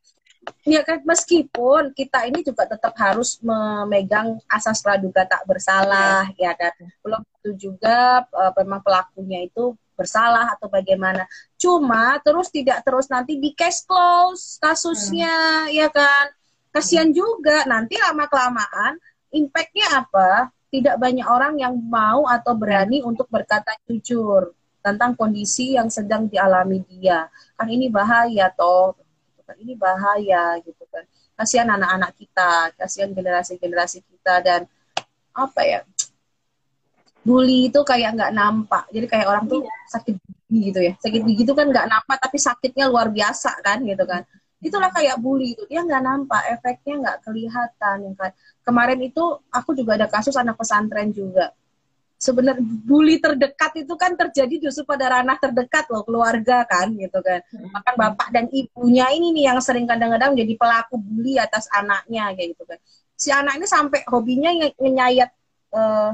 Ya kan meskipun kita ini juga tetap harus memegang asas praduga tak bersalah ya kan. Belum itu juga uh, memang pelakunya itu bersalah atau bagaimana. Cuma terus tidak terus nanti di case close kasusnya hmm. ya kan. Kasihan juga nanti lama kelamaan impactnya apa? Tidak banyak orang yang mau atau berani untuk berkata jujur tentang kondisi yang sedang dialami dia. Kan ini bahaya toh gitu kan. Ini bahaya gitu kan. Kasihan anak-anak kita kasihan generasi-generasi kita dan apa ya? Bully itu kayak nggak nampak. Jadi kayak orang tuh iya. sakit gigi gitu ya. Sakit gigi itu kan nggak nampak tapi sakitnya luar biasa kan gitu kan. Itulah kayak bully itu. Dia nggak nampak efeknya nggak kelihatan. Yang kayak kemarin itu aku juga ada kasus anak pesantren juga. Sebenarnya bully terdekat itu kan terjadi justru pada ranah terdekat loh keluarga kan gitu kan. Bahkan bapak dan ibunya ini nih yang sering kadang-kadang jadi pelaku bully atas anaknya kayak gitu kan. Si anak ini sampai hobinya nyayat uh,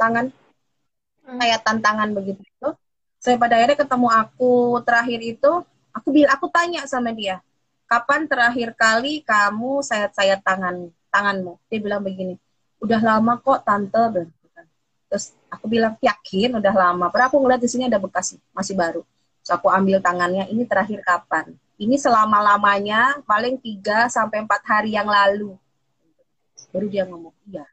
tangan. Kayak tantangan begitu. Saya pada akhirnya ketemu aku terakhir itu aku bilang aku tanya sama dia kapan terakhir kali kamu sayat-sayat tangan tanganmu. Dia bilang begini udah lama kok tante. Terus aku bilang yakin udah lama. Padahal aku ngeliat di sini ada bekas masih baru. Terus aku ambil tangannya ini terakhir kapan? Ini selama lamanya paling 3 sampai empat hari yang lalu. Baru dia ngomong iya.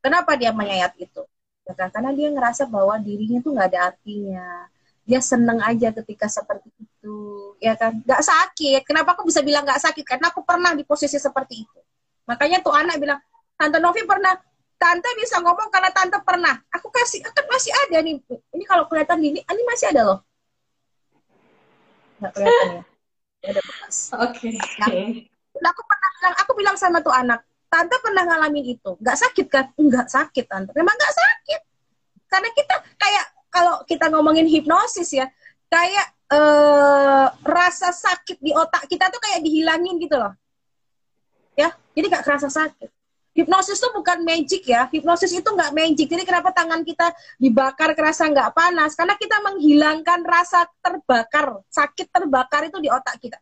Kenapa dia menyayat itu? Karena dia ngerasa bahwa dirinya tuh nggak ada artinya. Dia seneng aja ketika seperti itu ya kan? Nggak sakit. Kenapa aku bisa bilang nggak sakit? Karena aku pernah di posisi seperti itu makanya tuh anak bilang tante Novi pernah tante bisa ngomong karena tante pernah. Aku kasih akan masih ada nih. Ini kalau kelihatan ini ini masih ada loh. Nggak kelihatan ya. Ada bekas. Oke. Okay. nah, aku pernah bilang aku bilang sama tuh anak tante pernah ngalamin itu? Nggak sakit kan? Nggak sakit tante. Memang nggak sakit. Karena kita kayak kalau kita ngomongin hipnosis ya, kayak uh, rasa sakit di otak kita tuh kayak dihilangin gitu loh. Ya, jadi gak kerasa sakit. Hipnosis tuh bukan magic ya. Hipnosis itu nggak magic. Jadi kenapa tangan kita dibakar kerasa nggak panas? Karena kita menghilangkan rasa terbakar, sakit terbakar itu di otak kita.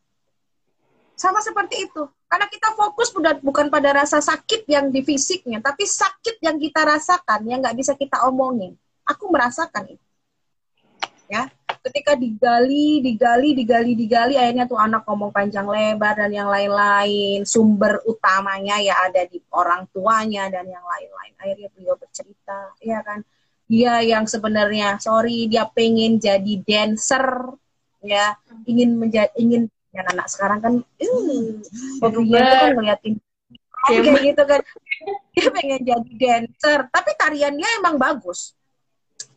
Sama seperti itu. Karena kita fokus bukan pada rasa sakit yang di fisiknya, tapi sakit yang kita rasakan yang nggak bisa kita omongin. Aku merasakan itu. Ya. ketika digali digali digali digali akhirnya tuh anak ngomong panjang lebar dan yang lain-lain. Sumber utamanya ya ada di orang tuanya dan yang lain-lain. Akhirnya beliau bercerita ya kan. Dia yang sebenarnya sorry dia pengen jadi dancer ya. Ingin menjadi ingin ya anak sekarang kan uh, hobinya itu kan ngeliatin kayak gitu kan. Dia pengen jadi dancer tapi tarian dia emang bagus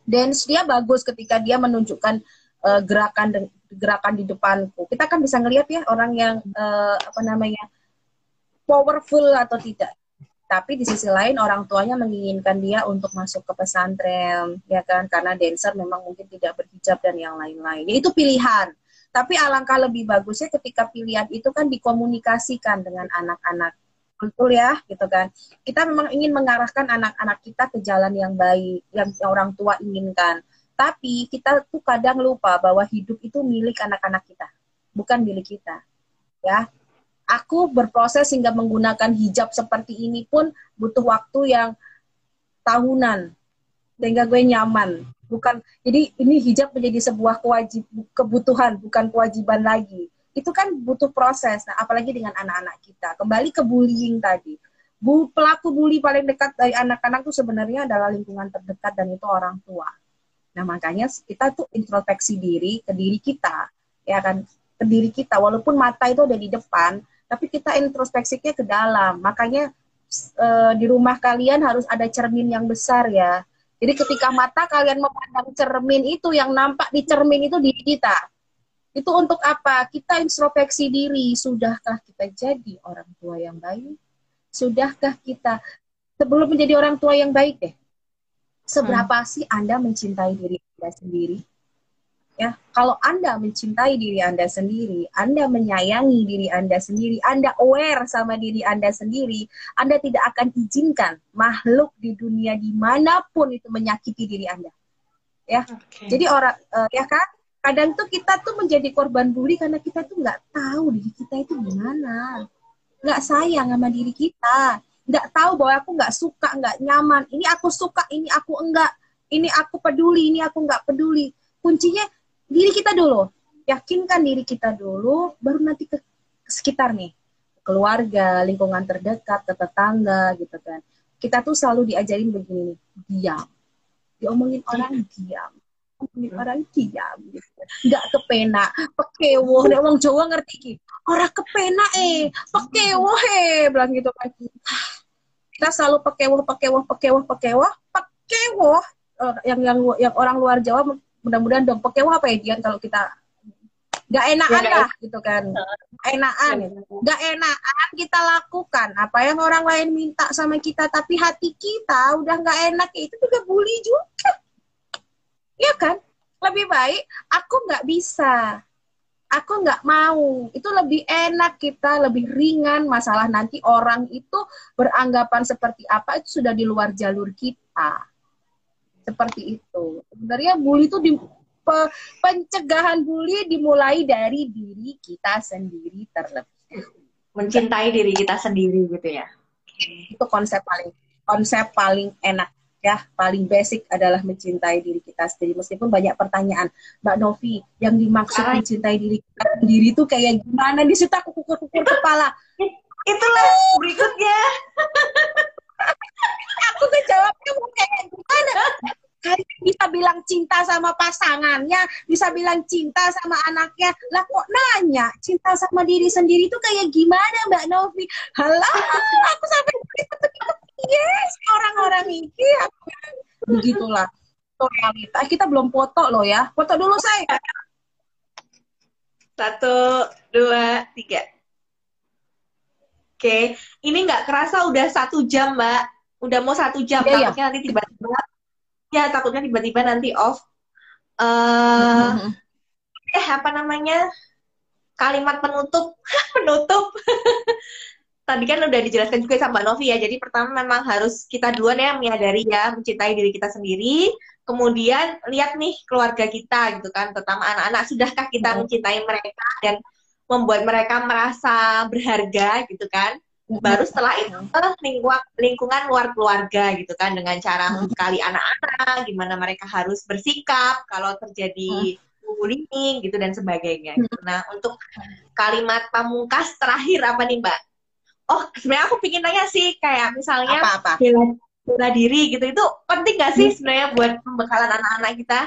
dance dia bagus ketika dia menunjukkan uh, gerakan gerakan di depanku. Kita kan bisa ngelihat ya orang yang uh, apa namanya powerful atau tidak. Tapi di sisi lain orang tuanya menginginkan dia untuk masuk ke pesantren ya kan? Karena dancer memang mungkin tidak berhijab dan yang lain-lain. Itu pilihan. Tapi alangkah lebih bagusnya ketika pilihan itu kan dikomunikasikan dengan anak-anak betul ya gitu kan. Kita memang ingin mengarahkan anak-anak kita ke jalan yang baik yang orang tua inginkan. Tapi kita tuh kadang lupa bahwa hidup itu milik anak-anak kita bukan milik kita ya. Aku berproses hingga menggunakan hijab seperti ini pun butuh waktu yang tahunan sehingga gue nyaman. Bukan jadi ini hijab menjadi sebuah kewajib kebutuhan bukan kewajiban lagi itu kan butuh proses. Nah, apalagi dengan anak-anak kita. Kembali ke bullying tadi. Bu, pelaku bully paling dekat dari anak-anak itu sebenarnya adalah lingkungan terdekat dan itu orang tua. Nah, makanya kita tuh introspeksi diri ke diri kita, ya kan, ke diri kita. Walaupun mata itu ada di depan, tapi kita introspeksinya ke dalam. Makanya e, di rumah kalian harus ada cermin yang besar ya. Jadi ketika mata kalian memandang cermin itu, yang nampak di cermin itu diri kita itu untuk apa? Kita introspeksi diri. Sudahkah kita jadi orang tua yang baik? Sudahkah kita sebelum menjadi orang tua yang baik deh? Seberapa hmm. sih Anda mencintai diri Anda sendiri? Ya, kalau Anda mencintai diri Anda sendiri, Anda menyayangi diri Anda sendiri, Anda aware sama diri Anda sendiri, Anda tidak akan izinkan makhluk di dunia di mana pun itu menyakiti diri Anda. Ya, okay. jadi orang uh, ya kan, kadang tuh kita tuh menjadi korban bully karena kita tuh nggak tahu diri kita itu gimana. Nggak sayang sama diri kita. Nggak tahu bahwa aku nggak suka nggak nyaman. Ini aku suka ini aku enggak. Ini aku peduli ini aku nggak peduli. Kuncinya diri kita dulu. Yakinkan diri kita dulu baru nanti ke sekitar nih. Keluarga lingkungan terdekat ke tetangga gitu kan. Kita tuh selalu diajarin begini diam. Diomongin orang diam orang diam gitu. nggak kepena. Pekewo nek wong Jawa ngerti ki orang kepena eh pekewo eh bilang gitu kan kita selalu pekewo pekewo pekewo pekewo pekewo uh, yang yang yang orang luar Jawa mudah-mudahan dong pekewo apa ya Dian kalau kita nggak enakan ya, lah gitu kan. Enakan. Nggak enakan kita lakukan. Apa yang orang lain minta sama kita tapi hati kita udah nggak enak itu juga bully juga Iya kan? Lebih baik aku nggak bisa. Aku nggak mau. Itu lebih enak kita, lebih ringan. Masalah nanti orang itu beranggapan seperti apa itu sudah di luar jalur kita. Seperti itu. Sebenarnya bully itu di, pe, pencegahan bully dimulai dari diri kita sendiri terlebih. Mencintai diri kita sendiri gitu ya. Itu konsep paling konsep paling enak ya paling basic adalah mencintai diri kita sendiri meskipun banyak pertanyaan Mbak Novi yang dimaksud Ay. mencintai diri kita sendiri itu kayak gimana di situ aku kukur-kukur kepala itulah berikutnya aku tuh jawabnya mau kayak gimana kalian bisa bilang cinta sama pasangannya, bisa bilang cinta sama anaknya. Lah kok nanya cinta sama diri sendiri itu kayak gimana Mbak Novi? Halah, aku sampai yes orang-orang ini begitulah. Itu realita kita belum foto loh ya. Foto dulu saya satu dua tiga. Oke ini nggak kerasa udah satu jam mbak. Udah mau satu jam ya, takutnya ya. nanti tiba-tiba. Ya takutnya tiba-tiba nanti off. Uh, eh apa namanya? Kalimat penutup. [LAUGHS] Penutup [LAUGHS] tadi kan udah dijelaskan juga sama Mbak Novi ya. Jadi pertama memang harus kita duluan ya menyadari ya, mencintai diri kita sendiri. Kemudian lihat nih keluarga kita gitu kan, terutama anak-anak. Sudahkah kita hmm. mencintai mereka dan membuat mereka merasa berharga gitu kan? Baru setelah itu lingkungan, lingkungan luar keluarga gitu kan dengan cara sekali anak-anak, gimana mereka harus bersikap kalau terjadi bullying gitu dan sebagainya. Gitu. Nah untuk kalimat pamungkas terakhir apa nih Mbak? Oh sebenarnya aku pingin tanya sih kayak misalnya apa, apa? bela, bela diri gitu itu penting gak sih sebenarnya buat pembekalan anak-anak kita?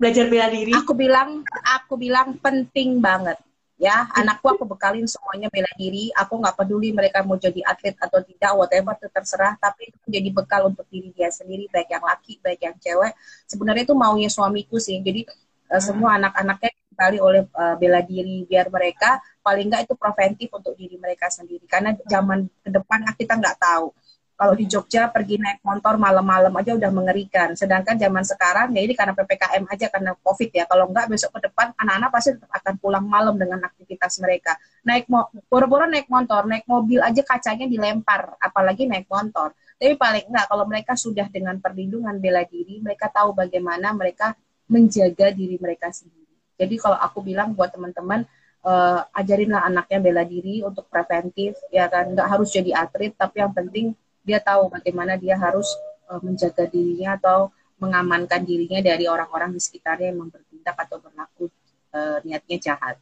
Belajar bela diri? Aku bilang aku bilang penting banget ya. Anakku aku bekalin semuanya bela diri. Aku nggak peduli mereka mau jadi atlet atau tidak whatever itu terserah. Tapi itu menjadi bekal untuk diri dia sendiri baik yang laki baik yang cewek. Sebenarnya itu maunya suamiku sih. Jadi uh, semua anak-anaknya dibekali oleh uh, bela diri biar mereka paling nggak itu preventif untuk diri mereka sendiri karena zaman ke depan kita nggak tahu kalau di Jogja pergi naik motor malam-malam aja udah mengerikan. Sedangkan zaman sekarang ya ini karena PPKM aja karena COVID ya. Kalau enggak besok ke depan anak-anak pasti tetap akan pulang malam dengan aktivitas mereka. Naik boro-boro naik motor, naik mobil aja kacanya dilempar, apalagi naik motor. Tapi paling enggak kalau mereka sudah dengan perlindungan bela diri, mereka tahu bagaimana mereka menjaga diri mereka sendiri. Jadi kalau aku bilang buat teman-teman uh, ajarinlah anaknya bela diri untuk preventif ya kan nggak harus jadi atlet tapi yang penting dia tahu bagaimana dia harus uh, menjaga dirinya atau mengamankan dirinya dari orang-orang di sekitarnya yang bertindak atau berlaku uh, niatnya jahat.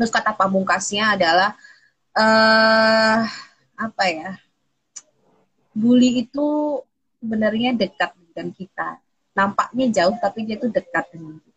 Terus kata pamungkasnya adalah uh, apa ya? Bully itu sebenarnya dekat dengan kita. Nampaknya jauh tapi dia itu dekat dengan kita.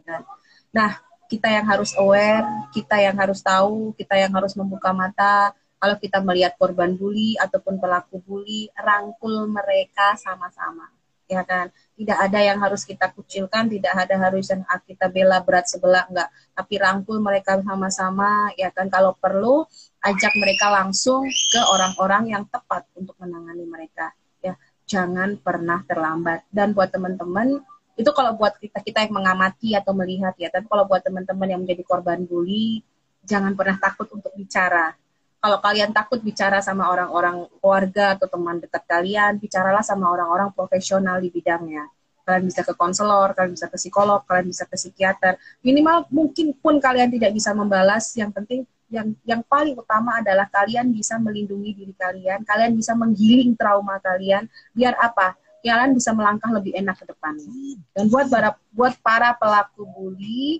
Kan? Nah, kita yang harus aware, kita yang harus tahu, kita yang harus membuka mata, kalau kita melihat korban bully ataupun pelaku bully, rangkul mereka sama-sama. Ya kan? Tidak ada yang harus kita kucilkan, tidak ada harus yang kita bela berat sebelah enggak, tapi rangkul mereka sama-sama, ya kan? Kalau perlu ajak mereka langsung ke orang-orang yang tepat untuk menangani mereka. Ya, jangan pernah terlambat. Dan buat teman-teman itu kalau buat kita kita yang mengamati atau melihat ya tapi kalau buat teman-teman yang menjadi korban bully jangan pernah takut untuk bicara kalau kalian takut bicara sama orang-orang keluarga atau teman dekat kalian, bicaralah sama orang-orang profesional di bidangnya. Kalian bisa ke konselor, kalian bisa ke psikolog, kalian bisa ke psikiater. Minimal mungkin pun kalian tidak bisa membalas, yang penting yang yang paling utama adalah kalian bisa melindungi diri kalian, kalian bisa menggiling trauma kalian, biar apa? Kalian bisa melangkah lebih enak ke depannya. Dan buat para buat para pelaku bully,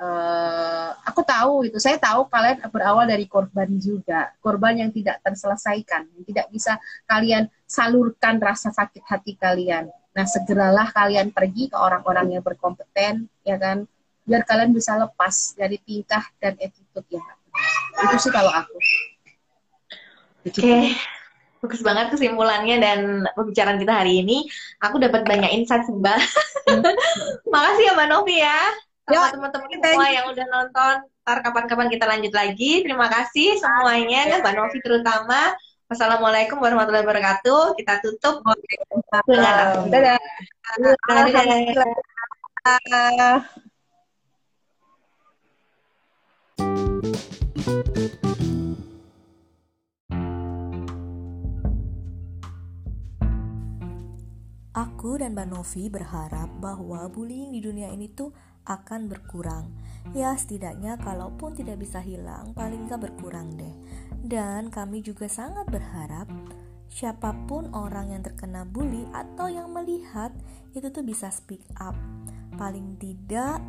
uh, aku tahu itu. Saya tahu kalian berawal dari korban juga. Korban yang tidak terselesaikan yang tidak bisa kalian salurkan rasa sakit hati kalian. Nah segeralah kalian pergi ke orang-orang yang berkompeten ya kan? Biar kalian bisa lepas dari tingkah dan attitude yang itu sih kalau aku. Oke. okay. Bagus banget kesimpulannya dan pembicaraan kita hari ini aku dapat banyak insight mbak hmm. [LAUGHS] makasih ya mbak Novi ya sama teman-teman semua yang udah nonton. Ntar kapan-kapan kita lanjut lagi. Terima kasih semuanya, Mbak Novi terutama. Wassalamualaikum warahmatullahi wabarakatuh. Kita tutup dengan Dadah. Dadah. Aku dan Mbak Novi berharap bahwa bullying di dunia ini tuh akan berkurang. Ya, setidaknya kalaupun tidak bisa hilang, paling nggak berkurang deh. Dan kami juga sangat berharap siapa pun orang yang terkena bully atau yang melihat itu tuh bisa speak up. Paling tidak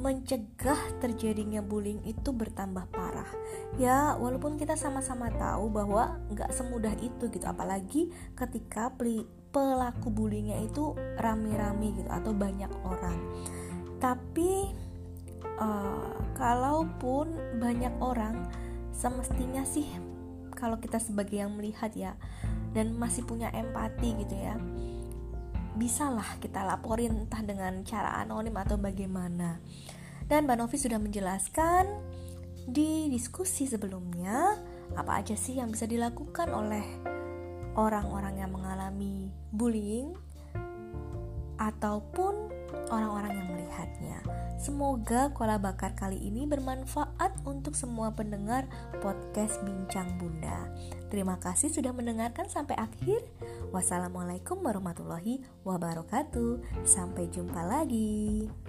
mencegah terjadinya bullying itu bertambah parah. Ya, walaupun kita sama-sama tahu bahwa nggak semudah itu gitu, apalagi ketika pelaku bullyingnya itu rame-rame gitu atau banyak orang. Tapi uh, kalaupun banyak orang semestinya sih kalau kita sebagai yang melihat ya dan masih punya empati gitu ya bisalah kita laporin entah dengan cara anonim atau bagaimana. Dan Mbak Novi sudah menjelaskan di diskusi sebelumnya apa aja sih yang bisa dilakukan oleh orang-orang yang mengalami bullying ataupun orang-orang yang melihatnya. Semoga kola bakar kali ini bermanfaat untuk semua pendengar podcast Bincang Bunda. Terima kasih sudah mendengarkan sampai akhir. Wassalamualaikum warahmatullahi wabarakatuh. Sampai jumpa lagi.